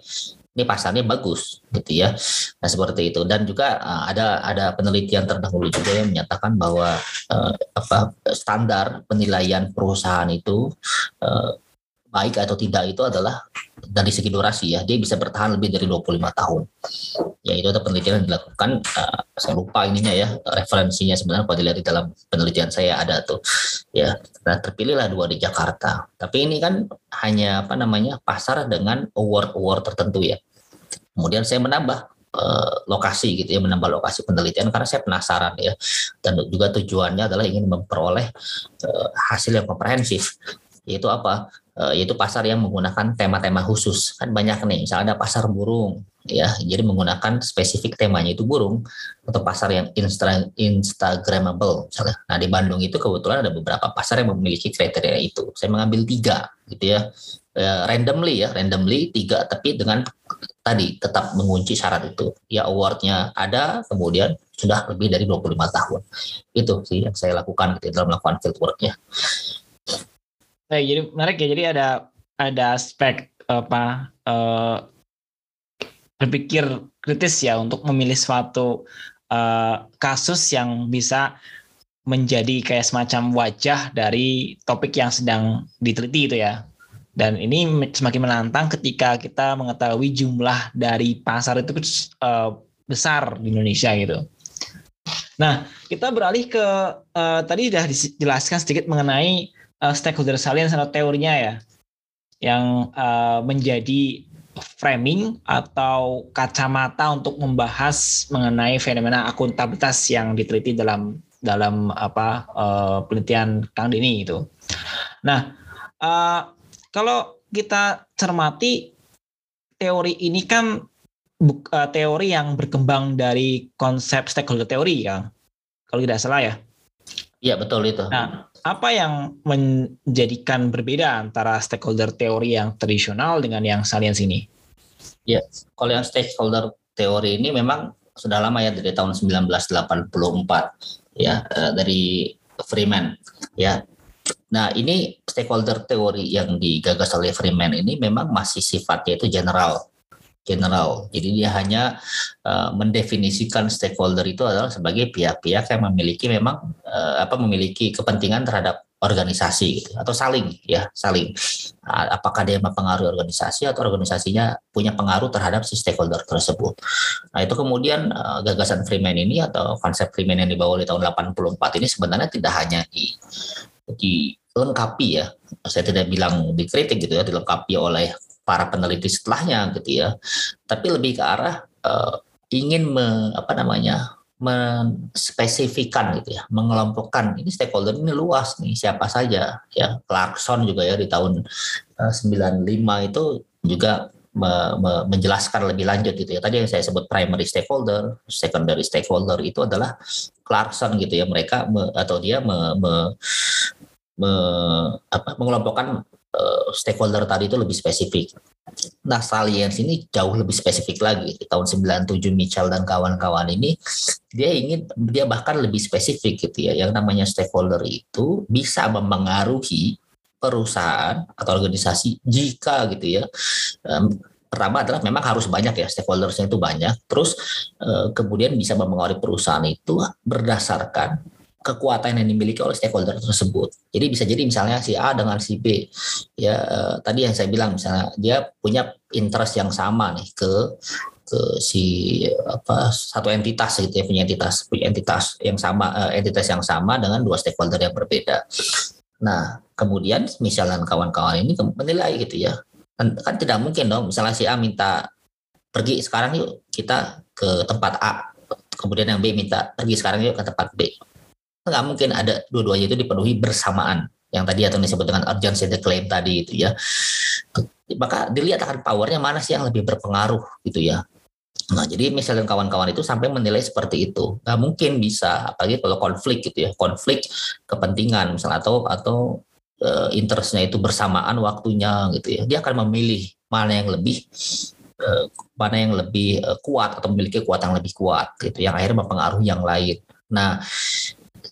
ini pasarnya bagus gitu ya. Nah seperti itu. Dan juga uh, ada ada penelitian terdahulu juga yang menyatakan bahwa uh, apa standar penilaian perusahaan itu uh, baik atau tidak itu adalah dari segi durasi ya. Dia bisa bertahan lebih dari 25 tahun. Ya itu ada penelitian yang dilakukan uh, saya lupa ininya ya referensinya sebenarnya kalau dilihat di dalam penelitian saya ada tuh ya. Nah terpilihlah dua di Jakarta. Tapi ini kan hanya apa namanya pasar dengan award award tertentu ya Kemudian saya menambah uh, lokasi gitu ya, menambah lokasi penelitian karena saya penasaran ya. Dan juga tujuannya adalah ingin memperoleh uh, hasil yang komprehensif. Yaitu apa? Uh, yaitu pasar yang menggunakan tema-tema khusus. Kan banyak nih, misalnya ada pasar burung ya. Jadi menggunakan spesifik temanya itu burung atau pasar yang insta instagramable misalnya. Nah, di Bandung itu kebetulan ada beberapa pasar yang memiliki kriteria itu. Saya mengambil tiga gitu ya, randomly ya randomly tiga tapi dengan tadi tetap mengunci syarat itu. Ya awardnya ada kemudian sudah lebih dari 25 tahun. Itu sih yang saya lakukan gitu, dalam melakukan field worknya. Baik, jadi menarik ya jadi ada ada aspek apa uh, berpikir kritis ya untuk memilih suatu uh, kasus yang bisa menjadi kayak semacam wajah dari topik yang sedang diteliti itu ya. Dan ini semakin menantang ketika kita mengetahui jumlah dari pasar itu uh, besar di Indonesia gitu. Nah, kita beralih ke uh, tadi sudah dijelaskan sedikit mengenai uh, stakeholder salience atau teorinya ya, yang uh, menjadi framing atau kacamata untuk membahas mengenai fenomena akuntabilitas yang diteliti dalam dalam apa uh, penelitian Kang Dini itu. Nah, uh, kalau kita cermati teori ini kan uh, teori yang berkembang dari konsep stakeholder teori kan kalau tidak salah ya? Iya betul itu. Nah apa yang menjadikan berbeda antara stakeholder teori yang tradisional dengan yang salience ini? Ya kalau yang stakeholder teori ini memang sudah lama ya dari tahun 1984 ya eh, dari Freeman ya Nah, ini stakeholder teori yang digagas oleh Freeman ini memang masih sifatnya itu general. General. Jadi dia hanya uh, mendefinisikan stakeholder itu adalah sebagai pihak-pihak yang memiliki memang uh, apa memiliki kepentingan terhadap organisasi gitu, atau saling ya saling apakah dia mempengaruhi organisasi atau organisasinya punya pengaruh terhadap si stakeholder tersebut. Nah itu kemudian uh, gagasan Freeman ini atau konsep Freeman yang dibawa di tahun 84 ini sebenarnya tidak hanya di dilengkapi ya saya tidak bilang dikritik gitu ya dilengkapi oleh para peneliti setelahnya gitu ya tapi lebih ke arah uh, ingin me, apa namanya menspesifikan gitu ya, mengelompokkan ini stakeholder ini luas nih siapa saja ya Clarkson juga ya di tahun uh, eh, 95 itu juga me, me, menjelaskan lebih lanjut gitu ya. Tadi yang saya sebut primary stakeholder, secondary stakeholder itu adalah Clarkson gitu ya. Mereka me, atau dia me, me, me, apa, mengelompokkan uh, stakeholder tadi itu lebih spesifik. Nah, salience ini jauh lebih spesifik lagi. Di tahun 97 Mitchell dan kawan-kawan ini dia ingin dia bahkan lebih spesifik gitu ya. Yang namanya stakeholder itu bisa mempengaruhi perusahaan atau organisasi jika gitu ya um, pertama adalah memang harus banyak ya stakeholdersnya itu banyak terus uh, kemudian bisa mempengaruhi perusahaan itu berdasarkan kekuatan yang dimiliki oleh stakeholder tersebut. Jadi bisa jadi misalnya si A dengan si B, ya uh, tadi yang saya bilang misalnya dia punya interest yang sama nih ke ke si apa satu entitas gitu ya punya entitas punya entitas yang sama uh, entitas yang sama dengan dua stakeholder yang berbeda. Nah, kemudian misalnya kawan-kawan ini menilai gitu ya. Kan, kan tidak mungkin dong, misalnya si A minta pergi sekarang yuk kita ke tempat A, kemudian yang B minta pergi sekarang yuk ke tempat B. Nggak mungkin ada dua-duanya itu dipenuhi bersamaan. Yang tadi atau disebut dengan urgency the claim tadi itu ya. Maka dilihat akan powernya mana sih yang lebih berpengaruh gitu ya. Nah, jadi misalnya kawan-kawan itu sampai menilai seperti itu, nggak mungkin bisa, apalagi kalau konflik gitu ya, konflik kepentingan misalnya atau atau uh, interestnya itu bersamaan waktunya gitu ya, dia akan memilih mana yang lebih uh, mana yang lebih uh, kuat atau memiliki kekuatan lebih kuat gitu, yang akhirnya mempengaruhi yang lain. Nah,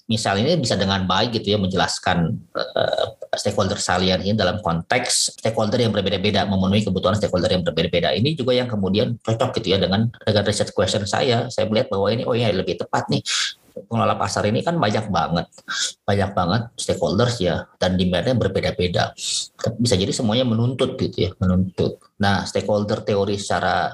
misalnya ini bisa dengan baik gitu ya menjelaskan uh, stakeholder salient ini dalam konteks stakeholder yang berbeda-beda memenuhi kebutuhan stakeholder yang berbeda-beda. Ini juga yang kemudian cocok gitu ya dengan dengan research question saya. Saya melihat bahwa ini oh ya lebih tepat nih. Pengelola pasar ini kan banyak banget banyak banget stakeholders ya dan demandnya berbeda-beda. Bisa jadi semuanya menuntut gitu ya menuntut. Nah stakeholder teori secara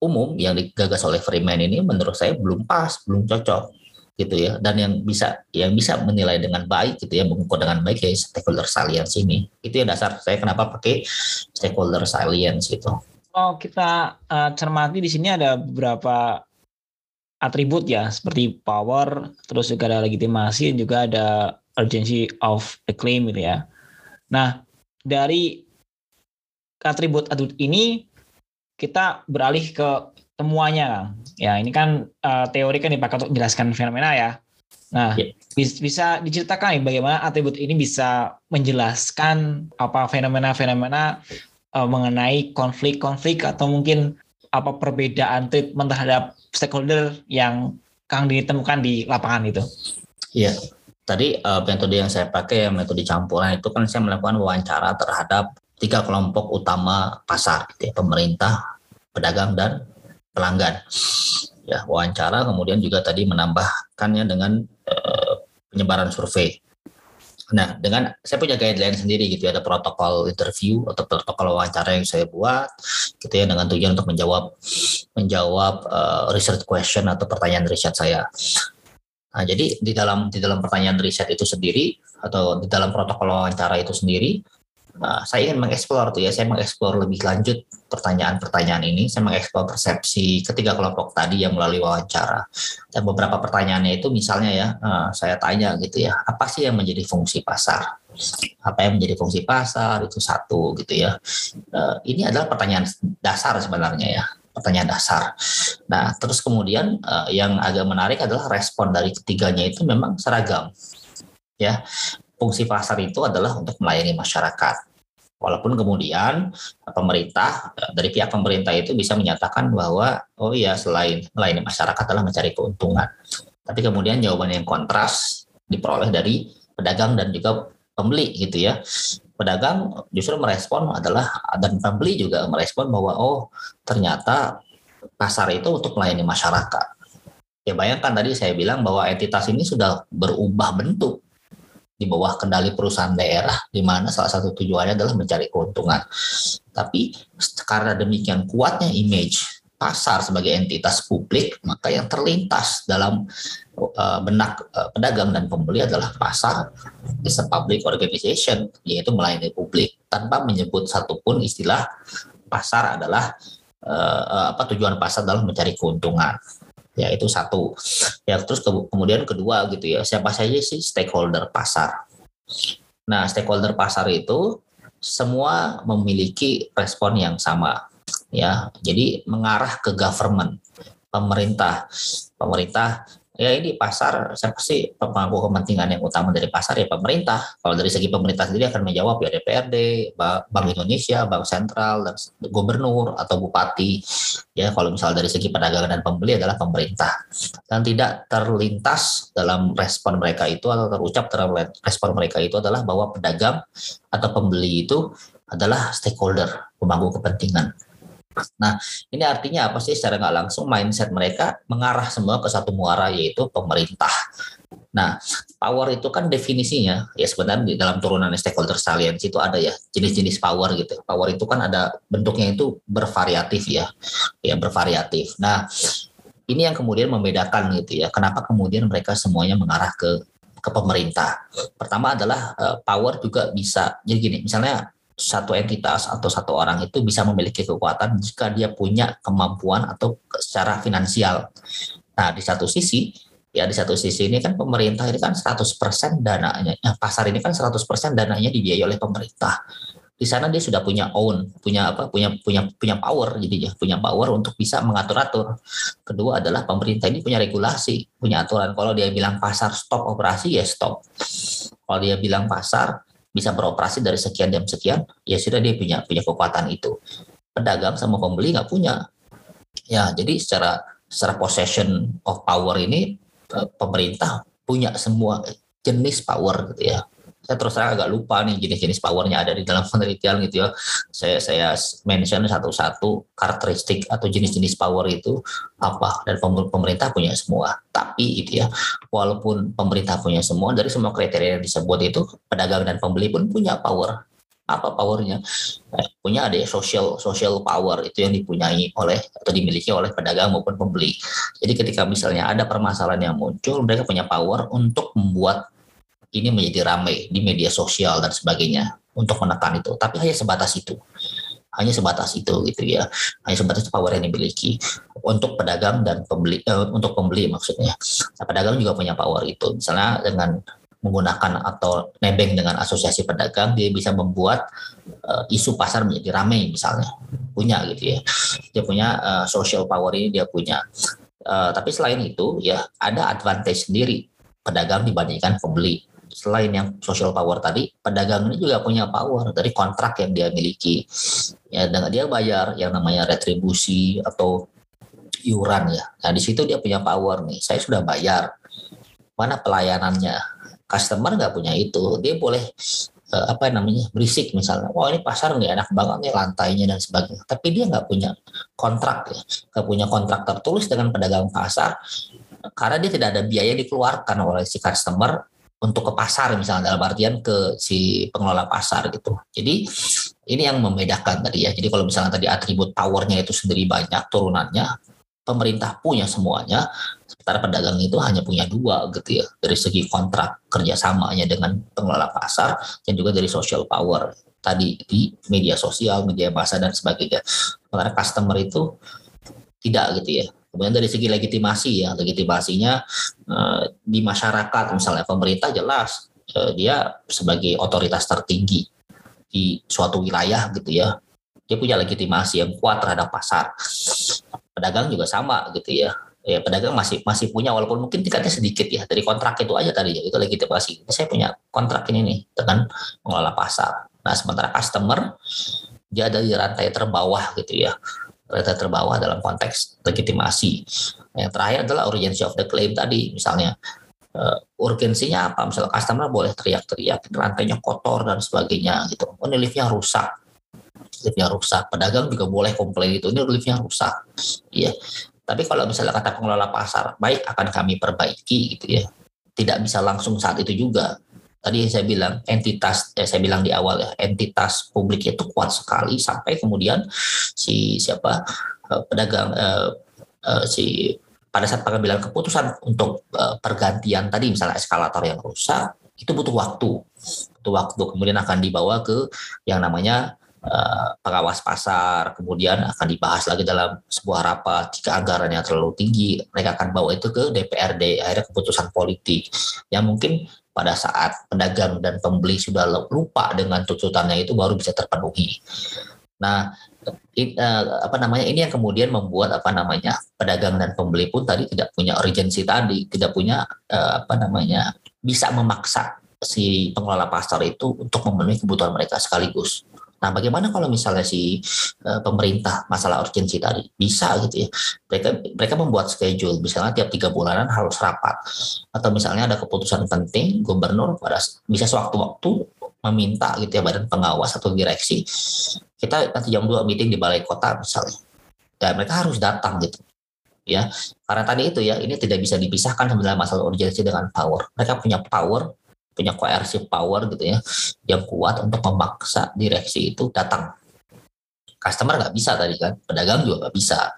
umum yang digagas oleh Freeman ini menurut saya belum pas belum cocok gitu ya. Dan yang bisa yang bisa menilai dengan baik gitu ya mengukur dengan baik ya stakeholder salience ini. Itu yang dasar saya kenapa pakai stakeholder salience itu oh kita uh, cermati di sini ada beberapa atribut ya seperti power terus juga ada legitimasi dan juga ada urgency of the claim gitu ya. Nah dari atribut-atribut ini kita beralih ke temuannya Ya, ini kan uh, teori kan dipakai untuk menjelaskan fenomena ya. Nah, yeah. bisa diceritakan bagaimana atribut ini bisa menjelaskan apa fenomena-fenomena uh, mengenai konflik-konflik atau mungkin apa perbedaan treatment terhadap stakeholder yang Kang ditemukan di lapangan itu. Iya. Tadi uh, metode yang saya pakai metode campuran itu kan saya melakukan wawancara terhadap tiga kelompok utama pasar, gitu ya, pemerintah, pedagang dan pelanggan. Ya, wawancara kemudian juga tadi menambahkannya dengan uh, penyebaran survei. Nah, dengan saya punya guideline sendiri gitu ya, ada protokol interview atau protokol wawancara yang saya buat gitu ya dengan tujuan untuk menjawab menjawab uh, research question atau pertanyaan riset saya. Nah, jadi di dalam di dalam pertanyaan riset itu sendiri atau di dalam protokol wawancara itu sendiri Nah, saya ingin mengeksplor tuh ya, saya mengeksplor lebih lanjut pertanyaan-pertanyaan ini, saya mengeksplor persepsi ketiga kelompok tadi yang melalui wawancara. Dan beberapa pertanyaannya itu misalnya ya, uh, saya tanya gitu ya, apa sih yang menjadi fungsi pasar? Apa yang menjadi fungsi pasar itu satu gitu ya. Uh, ini adalah pertanyaan dasar sebenarnya ya, pertanyaan dasar. Nah, terus kemudian uh, yang agak menarik adalah respon dari ketiganya itu memang seragam. Ya, fungsi pasar itu adalah untuk melayani masyarakat. Walaupun kemudian pemerintah dari pihak pemerintah itu bisa menyatakan bahwa oh iya selain melayani masyarakat adalah mencari keuntungan. Tapi kemudian jawaban yang kontras diperoleh dari pedagang dan juga pembeli gitu ya. Pedagang justru merespon adalah dan pembeli juga merespon bahwa oh ternyata pasar itu untuk melayani masyarakat. Ya bayangkan tadi saya bilang bahwa entitas ini sudah berubah bentuk di bawah kendali perusahaan daerah, di mana salah satu tujuannya adalah mencari keuntungan. Tapi karena demikian kuatnya image pasar sebagai entitas publik, maka yang terlintas dalam uh, benak uh, pedagang dan pembeli adalah pasar is a public organization, yaitu melayani publik tanpa menyebut satupun istilah pasar adalah uh, apa tujuan pasar adalah mencari keuntungan ya itu satu. Ya terus ke, kemudian kedua gitu ya siapa saja sih stakeholder pasar. Nah stakeholder pasar itu semua memiliki respon yang sama ya. Jadi mengarah ke government pemerintah. Pemerintah ya ini pasar saya pasti pemangku kepentingan yang utama dari pasar ya pemerintah. Kalau dari segi pemerintah sendiri akan menjawab ya DPRD Bank Indonesia Bank Sentral dan gubernur atau bupati. Ya kalau misal dari segi pedagang dan pembeli adalah pemerintah. Dan tidak terlintas dalam respon mereka itu atau terucap dalam respon mereka itu adalah bahwa pedagang atau pembeli itu adalah stakeholder pemangku kepentingan Nah, ini artinya apa sih secara nggak langsung mindset mereka mengarah semua ke satu muara yaitu pemerintah. Nah, power itu kan definisinya ya sebenarnya di dalam turunan stakeholder salience itu ada ya jenis-jenis power gitu. Power itu kan ada bentuknya itu bervariatif ya, ya bervariatif. Nah, ini yang kemudian membedakan gitu ya. Kenapa kemudian mereka semuanya mengarah ke ke pemerintah. Pertama adalah uh, power juga bisa jadi gini, misalnya satu entitas atau satu orang itu bisa memiliki kekuatan jika dia punya kemampuan atau secara finansial. Nah, di satu sisi ya di satu sisi ini kan pemerintah ini kan 100% dananya, nah, pasar ini kan 100% dananya dibiayai oleh pemerintah. Di sana dia sudah punya own, punya apa? punya punya punya power jadi ya, punya power untuk bisa mengatur-atur. Kedua adalah pemerintah ini punya regulasi, punya aturan. Kalau dia bilang pasar stop operasi ya stop. Kalau dia bilang pasar bisa beroperasi dari sekian jam sekian, ya sudah dia punya punya kekuatan itu. Pedagang sama pembeli nggak punya. Ya, jadi secara secara possession of power ini eh, pemerintah punya semua jenis power gitu ya saya terus terang agak lupa nih jenis-jenis powernya ada di dalam [laughs] penelitian gitu ya. Saya saya mention satu-satu karakteristik atau jenis-jenis power itu apa dan pemerintah punya semua. Tapi itu ya, walaupun pemerintah punya semua dari semua kriteria yang disebut itu pedagang dan pembeli pun punya power. Apa powernya? Eh, punya ada social social power itu yang dipunyai oleh atau dimiliki oleh pedagang maupun pembeli. Jadi ketika misalnya ada permasalahan yang muncul, mereka punya power untuk membuat ini menjadi ramai di media sosial dan sebagainya untuk menekan itu. Tapi hanya sebatas itu. Hanya sebatas itu gitu ya. Hanya sebatas power yang dimiliki untuk pedagang dan pembeli eh, untuk pembeli maksudnya. Nah, pedagang juga punya power itu. Misalnya dengan menggunakan atau nebeng dengan asosiasi pedagang dia bisa membuat uh, isu pasar menjadi ramai misalnya punya gitu ya dia punya uh, social power ini dia punya uh, tapi selain itu ya ada advantage sendiri pedagang dibandingkan pembeli selain yang social power tadi, pedagang ini juga punya power dari kontrak yang dia miliki. Ya, dengan dia bayar yang namanya retribusi atau iuran ya. Nah, di situ dia punya power nih. Saya sudah bayar. Mana pelayanannya? Customer nggak punya itu. Dia boleh uh, apa namanya berisik misalnya. Wah ini pasar nggak enak banget nih lantainya dan sebagainya. Tapi dia nggak punya kontrak ya, nggak punya kontrak tertulis dengan pedagang pasar karena dia tidak ada biaya dikeluarkan oleh si customer untuk ke pasar misalnya dalam artian ke si pengelola pasar gitu. Jadi ini yang membedakan tadi ya. Jadi kalau misalnya tadi atribut powernya itu sendiri banyak turunannya, pemerintah punya semuanya, sementara pedagang itu hanya punya dua gitu ya dari segi kontrak kerjasamanya dengan pengelola pasar dan juga dari social power tadi di media sosial, media massa dan sebagainya. Sementara customer itu tidak gitu ya Kemudian dari segi legitimasi ya, legitimasinya eh, di masyarakat misalnya pemerintah jelas eh, dia sebagai otoritas tertinggi di suatu wilayah gitu ya. Dia punya legitimasi yang kuat terhadap pasar. Pedagang juga sama gitu ya. Ya, pedagang masih masih punya walaupun mungkin tingkatnya sedikit ya dari kontrak itu aja tadi ya itu legitimasi. Saya punya kontrak ini nih dengan mengelola pasar. Nah, sementara customer dia ada di rantai terbawah gitu ya rata terbawah dalam konteks legitimasi. Yang terakhir adalah urgency of the claim tadi, misalnya uh, urgensinya apa? Misalnya customer boleh teriak-teriak, rantainya kotor dan sebagainya gitu. Oh, ini liftnya rusak, liftnya rusak. Pedagang juga boleh komplain itu, ini liftnya rusak. Iya. Tapi kalau misalnya kata pengelola pasar, baik akan kami perbaiki gitu ya. Tidak bisa langsung saat itu juga tadi saya bilang entitas eh, saya bilang di awal ya entitas publik itu kuat sekali sampai kemudian si siapa eh, pedagang eh, eh, si pada saat pengambilan keputusan untuk eh, pergantian tadi misalnya eskalator yang rusak itu butuh waktu butuh waktu kemudian akan dibawa ke yang namanya Uh, pengawas pasar, kemudian akan dibahas lagi dalam sebuah rapat. Jika anggarannya terlalu tinggi, mereka akan bawa itu ke DPRD, akhirnya keputusan politik. Yang mungkin pada saat pedagang dan pembeli sudah lupa dengan tuntutannya itu baru bisa terpenuhi. Nah, it, uh, apa namanya ini yang kemudian membuat apa namanya pedagang dan pembeli pun tadi tidak punya urgensi tadi, tidak punya uh, apa namanya bisa memaksa si pengelola pasar itu untuk memenuhi kebutuhan mereka sekaligus. Nah, bagaimana kalau misalnya si uh, pemerintah masalah urgensi tadi bisa gitu ya? Mereka mereka membuat schedule, misalnya tiap tiga bulanan harus rapat, atau misalnya ada keputusan penting, gubernur pada bisa sewaktu-waktu meminta gitu ya badan pengawas atau direksi kita nanti jam 2 meeting di balai kota misalnya. Dan mereka harus datang gitu ya. Karena tadi itu ya ini tidak bisa dipisahkan sebenarnya masalah urgensi dengan power. Mereka punya power punya koersi power gitu ya yang kuat untuk memaksa direksi itu datang. Customer nggak bisa tadi kan pedagang juga nggak bisa.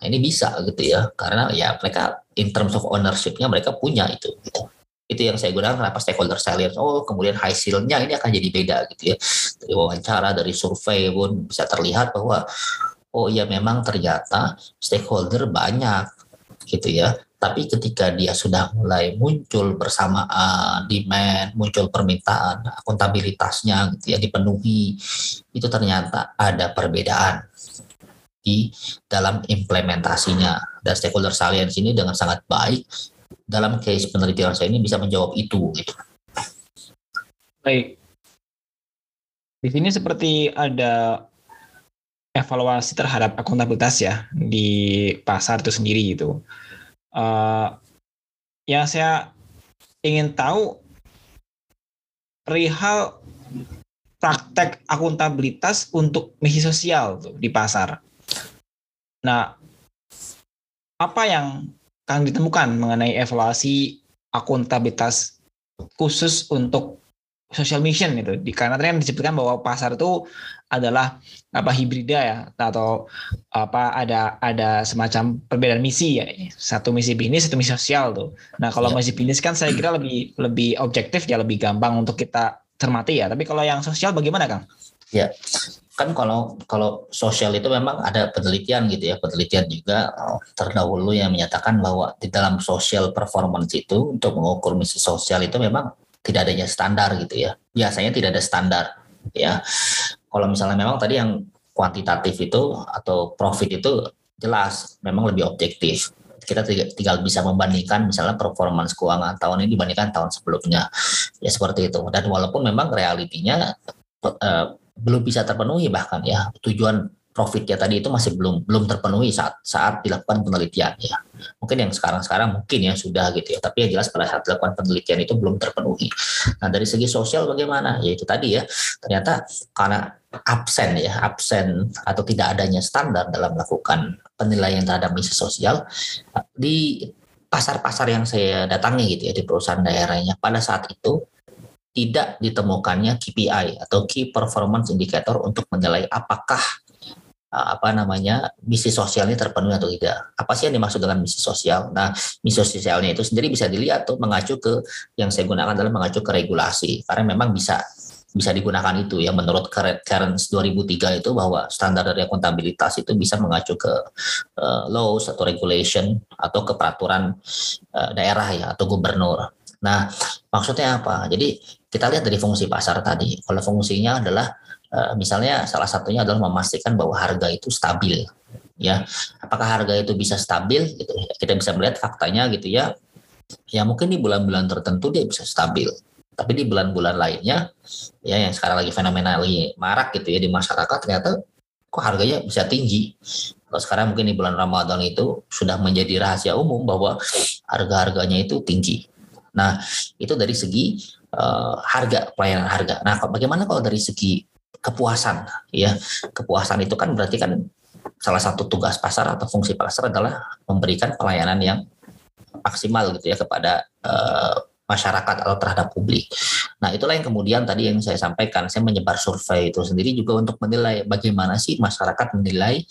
Nah, ini bisa gitu ya karena ya mereka in terms of ownershipnya mereka punya itu gitu. Itu yang saya gunakan kenapa stakeholder lihat oh kemudian hasilnya ini akan jadi beda gitu ya. Dari wawancara dari survei pun bisa terlihat bahwa oh iya memang ternyata stakeholder banyak gitu ya tapi ketika dia sudah mulai muncul bersamaan demand, muncul permintaan, akuntabilitasnya gitu ya dipenuhi, itu ternyata ada perbedaan di dalam implementasinya. Dan stakeholder salience ini dengan sangat baik dalam case penelitian saya ini bisa menjawab itu gitu. Baik. Di sini seperti ada evaluasi terhadap akuntabilitas ya di pasar itu sendiri gitu uh, yang saya ingin tahu perihal praktek akuntabilitas untuk misi sosial tuh di pasar. Nah, apa yang akan ditemukan mengenai evaluasi akuntabilitas khusus untuk social mission itu? Karena tadi kan disebutkan bahwa pasar itu adalah apa hibrida ya atau apa ada ada semacam perbedaan misi ya. Satu misi bisnis satu misi sosial tuh. Nah kalau ya. misi bisnis kan saya kira lebih lebih objektif ya lebih gampang untuk kita cermati ya. Tapi kalau yang sosial bagaimana kang? Ya kan kalau kalau sosial itu memang ada penelitian gitu ya. Penelitian juga oh, terdahulu yang menyatakan bahwa di dalam social performance itu untuk mengukur misi sosial itu memang tidak adanya standar gitu ya. Biasanya tidak ada standar ya kalau misalnya memang tadi yang kuantitatif itu atau profit itu jelas memang lebih objektif. Kita tinggal bisa membandingkan misalnya performance keuangan tahun ini dibandingkan tahun sebelumnya. Ya seperti itu. Dan walaupun memang realitinya eh, belum bisa terpenuhi bahkan ya tujuan profitnya tadi itu masih belum belum terpenuhi saat saat dilakukan penelitian ya. Mungkin yang sekarang-sekarang mungkin ya sudah gitu ya, tapi yang jelas pada saat dilakukan penelitian itu belum terpenuhi. Nah, dari segi sosial bagaimana? Ya itu tadi ya. Ternyata karena absen ya, absen atau tidak adanya standar dalam melakukan penilaian terhadap misi sosial di pasar-pasar yang saya datangi gitu ya di perusahaan daerahnya pada saat itu tidak ditemukannya KPI atau Key Performance Indicator untuk menilai apakah apa namanya misi sosialnya terpenuhi atau tidak. Apa sih yang dimaksud dengan misi sosial? Nah, misi sosialnya itu sendiri bisa dilihat tuh mengacu ke yang saya gunakan adalah mengacu ke regulasi karena memang bisa bisa digunakan itu ya menurut Cairns 2003 itu bahwa standar dari akuntabilitas itu bisa mengacu ke uh, laws atau regulation atau ke peraturan uh, daerah ya atau gubernur. Nah, maksudnya apa? Jadi kita lihat dari fungsi pasar tadi. Kalau fungsinya adalah Eh, misalnya salah satunya adalah memastikan bahwa harga itu stabil ya. Apakah harga itu bisa stabil? Gitu. Kita bisa melihat faktanya gitu ya. Ya mungkin di bulan-bulan tertentu dia bisa stabil. Tapi di bulan-bulan lainnya ya yang sekarang lagi fenomena lagi marak gitu ya di masyarakat ternyata kok harganya bisa tinggi. Kalau sekarang mungkin di bulan Ramadan itu sudah menjadi rahasia umum bahwa harga-harganya itu tinggi. Nah itu dari segi uh, harga pelayanan harga. Nah bagaimana kalau dari segi kepuasan ya kepuasan itu kan berarti kan salah satu tugas pasar atau fungsi pasar adalah memberikan pelayanan yang maksimal gitu ya kepada uh, masyarakat atau terhadap publik. Nah itulah yang kemudian tadi yang saya sampaikan, saya menyebar survei itu sendiri juga untuk menilai bagaimana sih masyarakat menilai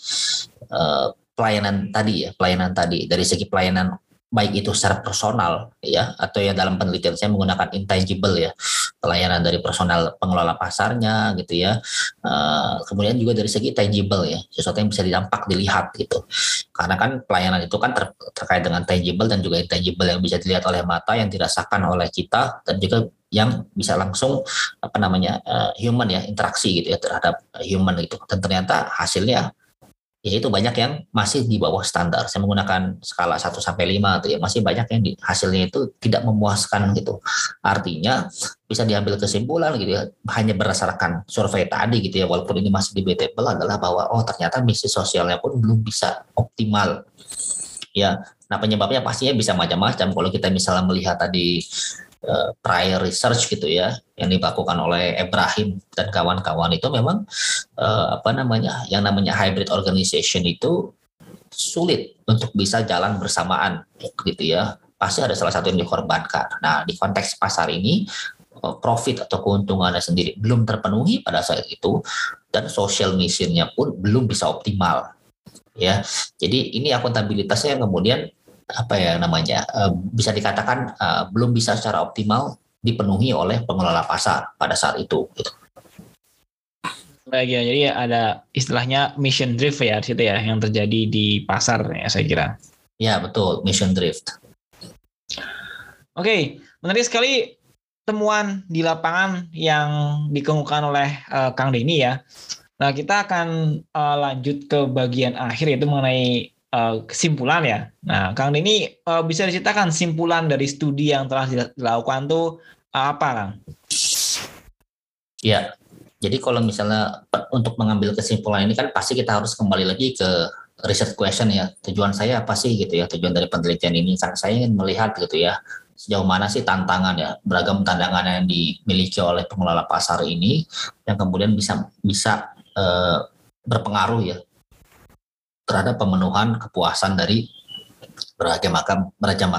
uh, pelayanan tadi ya, pelayanan tadi dari segi pelayanan baik itu secara personal ya atau ya dalam penelitian saya menggunakan intangible ya pelayanan dari personal pengelola pasarnya gitu ya. Uh, kemudian juga dari segi tangible ya sesuatu yang bisa didampak dilihat gitu. Karena kan pelayanan itu kan ter terkait dengan tangible dan juga intangible yang bisa dilihat oleh mata yang dirasakan oleh kita dan juga yang bisa langsung apa namanya uh, human ya interaksi gitu ya terhadap human itu. Dan ternyata hasilnya ya itu banyak yang masih di bawah standar. Saya menggunakan skala 1 sampai 5 tuh ya masih banyak yang di, hasilnya itu tidak memuaskan gitu. Artinya bisa diambil kesimpulan gitu ya hanya berdasarkan survei tadi gitu ya walaupun ini masih debatable adalah bahwa oh ternyata misi sosialnya pun belum bisa optimal. Ya, nah penyebabnya pastinya bisa macam-macam. Kalau kita misalnya melihat tadi prior research gitu ya yang dilakukan oleh Ibrahim dan kawan-kawan itu memang uh, apa namanya yang namanya hybrid organization itu sulit untuk bisa jalan bersamaan gitu ya pasti ada salah satu yang dikorbankan. Nah di konteks pasar ini eh, profit atau keuntungannya sendiri belum terpenuhi pada saat itu dan social missionnya pun belum bisa optimal ya jadi ini akuntabilitasnya yang kemudian apa ya namanya uh, bisa dikatakan uh, belum bisa secara optimal dipenuhi oleh pengelola pasar pada saat itu. Gitu. Baik ya, jadi ada istilahnya mission drift ya situ ya yang terjadi di pasar ya saya kira. Ya betul, mission drift. Oke, menarik sekali temuan di lapangan yang dikemukakan oleh uh, Kang Denny ya. Nah kita akan uh, lanjut ke bagian akhir yaitu mengenai Eh, kesimpulan ya. Nah, Kang Denny uh, bisa diceritakan simpulan dari studi yang telah dilakukan tuh uh, apa, Kang? Ya, jadi kalau misalnya untuk mengambil kesimpulan ini kan pasti kita harus kembali lagi ke research question ya. Tujuan saya apa sih gitu ya? Tujuan dari penelitian ini kan saya ingin melihat gitu ya sejauh mana sih tantangan ya beragam tantangan yang dimiliki oleh pengelola pasar ini yang kemudian bisa bisa uh, berpengaruh ya terhadap pemenuhan kepuasan dari beragam macam beragam,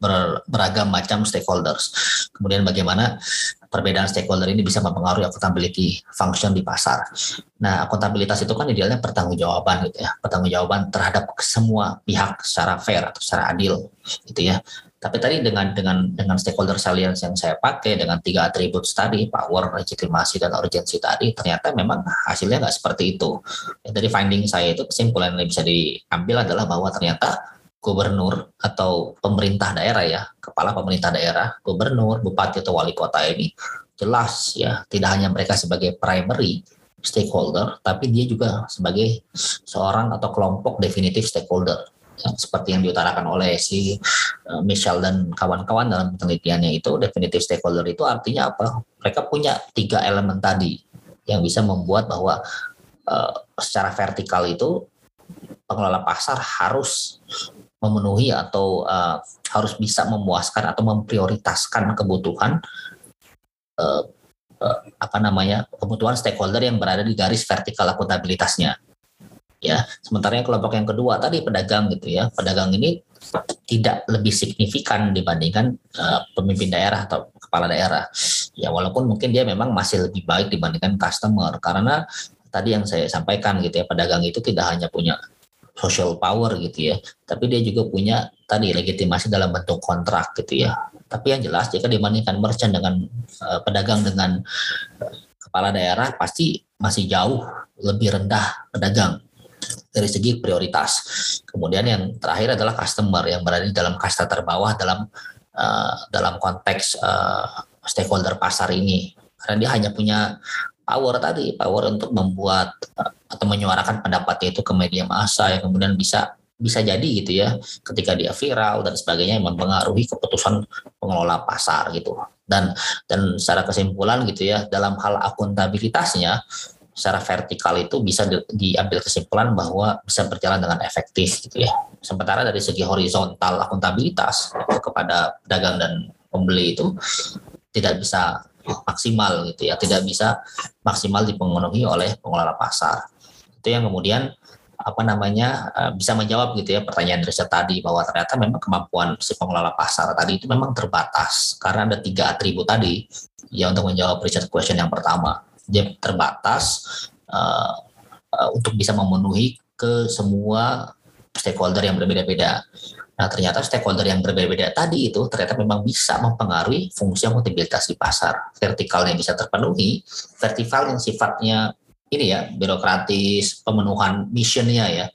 ber, beragam macam stakeholders. Kemudian bagaimana perbedaan stakeholder ini bisa mempengaruhi accountability function di pasar. Nah, akuntabilitas itu kan idealnya pertanggungjawaban gitu ya, pertanggungjawaban terhadap semua pihak secara fair atau secara adil gitu ya. Tapi tadi dengan dengan dengan stakeholder salience yang saya pakai dengan tiga atribut tadi, power, legitimasi, dan urgency tadi, ternyata memang hasilnya nggak seperti itu. Dari finding saya itu kesimpulan yang bisa diambil adalah bahwa ternyata gubernur atau pemerintah daerah ya, kepala pemerintah daerah, gubernur, bupati atau wali kota ini jelas ya, tidak hanya mereka sebagai primary stakeholder, tapi dia juga sebagai seorang atau kelompok definitif stakeholder yang seperti yang diutarakan oleh si uh, Michelle dan kawan-kawan dalam penelitiannya itu definitive stakeholder itu artinya apa? Mereka punya tiga elemen tadi yang bisa membuat bahwa uh, secara vertikal itu pengelola pasar harus memenuhi atau uh, harus bisa memuaskan atau memprioritaskan kebutuhan uh, uh, apa namanya kebutuhan stakeholder yang berada di garis vertikal akuntabilitasnya ya sementara yang kelompok yang kedua tadi pedagang gitu ya. Pedagang ini tidak lebih signifikan dibandingkan uh, pemimpin daerah atau kepala daerah. Ya walaupun mungkin dia memang masih lebih baik dibandingkan customer. Karena tadi yang saya sampaikan gitu ya pedagang itu tidak hanya punya social power gitu ya tapi dia juga punya tadi legitimasi dalam bentuk kontrak gitu ya. Tapi yang jelas jika dibandingkan merchant dengan uh, pedagang dengan uh, kepala daerah pasti masih jauh lebih rendah pedagang dari segi prioritas. Kemudian yang terakhir adalah customer yang berada di dalam kasta terbawah dalam uh, dalam konteks uh, stakeholder pasar ini. Karena dia hanya punya power tadi, power untuk membuat uh, atau menyuarakan pendapatnya itu ke media massa yang kemudian bisa bisa jadi gitu ya ketika dia viral dan sebagainya mempengaruhi keputusan pengelola pasar gitu dan dan secara kesimpulan gitu ya dalam hal akuntabilitasnya secara vertikal itu bisa di, diambil kesimpulan bahwa bisa berjalan dengan efektif gitu ya. Sementara dari segi horizontal akuntabilitas kepada pedagang dan pembeli itu tidak bisa maksimal gitu ya, tidak bisa maksimal dipenuhi oleh pengelola pasar. Itu yang kemudian apa namanya eh, bisa menjawab gitu ya pertanyaan riset tadi bahwa ternyata memang kemampuan si pengelola pasar tadi itu memang terbatas karena ada tiga atribut tadi ya untuk menjawab riset question yang pertama dia terbatas uh, uh, untuk bisa memenuhi ke semua stakeholder yang berbeda-beda. Nah, ternyata stakeholder yang berbeda-beda tadi itu ternyata memang bisa mempengaruhi fungsi akuntabilitas di pasar. Vertikal yang bisa terpenuhi, vertikal yang sifatnya ini ya birokratis, pemenuhan missionnya ya.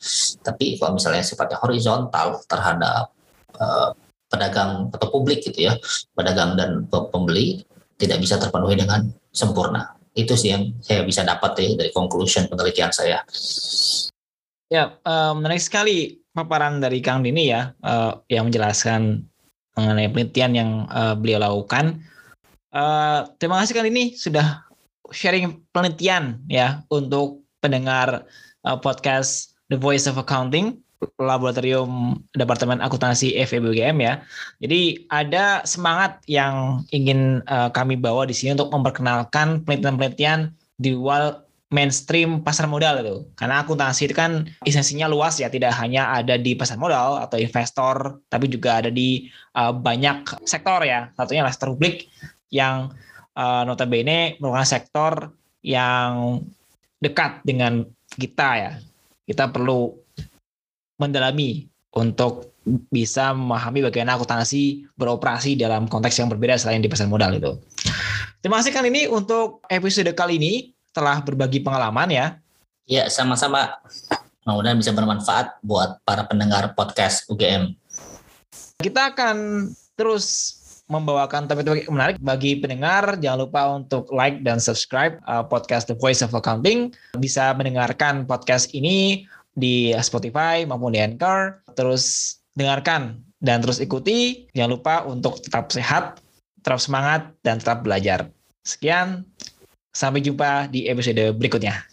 Tapi kalau misalnya sifatnya horizontal terhadap uh, pedagang atau publik gitu ya, pedagang dan pembeli, tidak bisa terpenuhi dengan sempurna. Itu sih yang saya bisa dapat ya dari conclusion penelitian saya. Ya, uh, menarik sekali paparan dari Kang Dini ya, uh, yang menjelaskan mengenai penelitian yang uh, beliau lakukan. Uh, terima kasih Kang Dini sudah sharing penelitian ya untuk pendengar uh, podcast The Voice of Accounting laboratorium Departemen Akuntansi FEBGM ya. Jadi ada semangat yang ingin uh, kami bawa di sini untuk memperkenalkan penelitian-penelitian di luar mainstream pasar modal itu. Karena akuntansi itu kan esensinya luas ya, tidak hanya ada di pasar modal atau investor, tapi juga ada di uh, banyak sektor ya. Satunya sektor publik yang uh, notabene merupakan sektor yang dekat dengan kita ya. Kita perlu mendalami untuk bisa memahami bagaimana akuntansi beroperasi dalam konteks yang berbeda selain di pasar modal itu. Terima kasih kan ini untuk episode kali ini telah berbagi pengalaman ya. Ya, sama-sama. Mudah-mudahan bisa bermanfaat buat para pendengar podcast UGM. Kita akan terus membawakan topik-topik menarik bagi pendengar. Jangan lupa untuk like dan subscribe uh, podcast The Voice of Accounting. Bisa mendengarkan podcast ini di Spotify maupun di Anchor. Terus dengarkan dan terus ikuti. Jangan lupa untuk tetap sehat, tetap semangat, dan tetap belajar. Sekian, Sampai jumpa di episode berikutnya.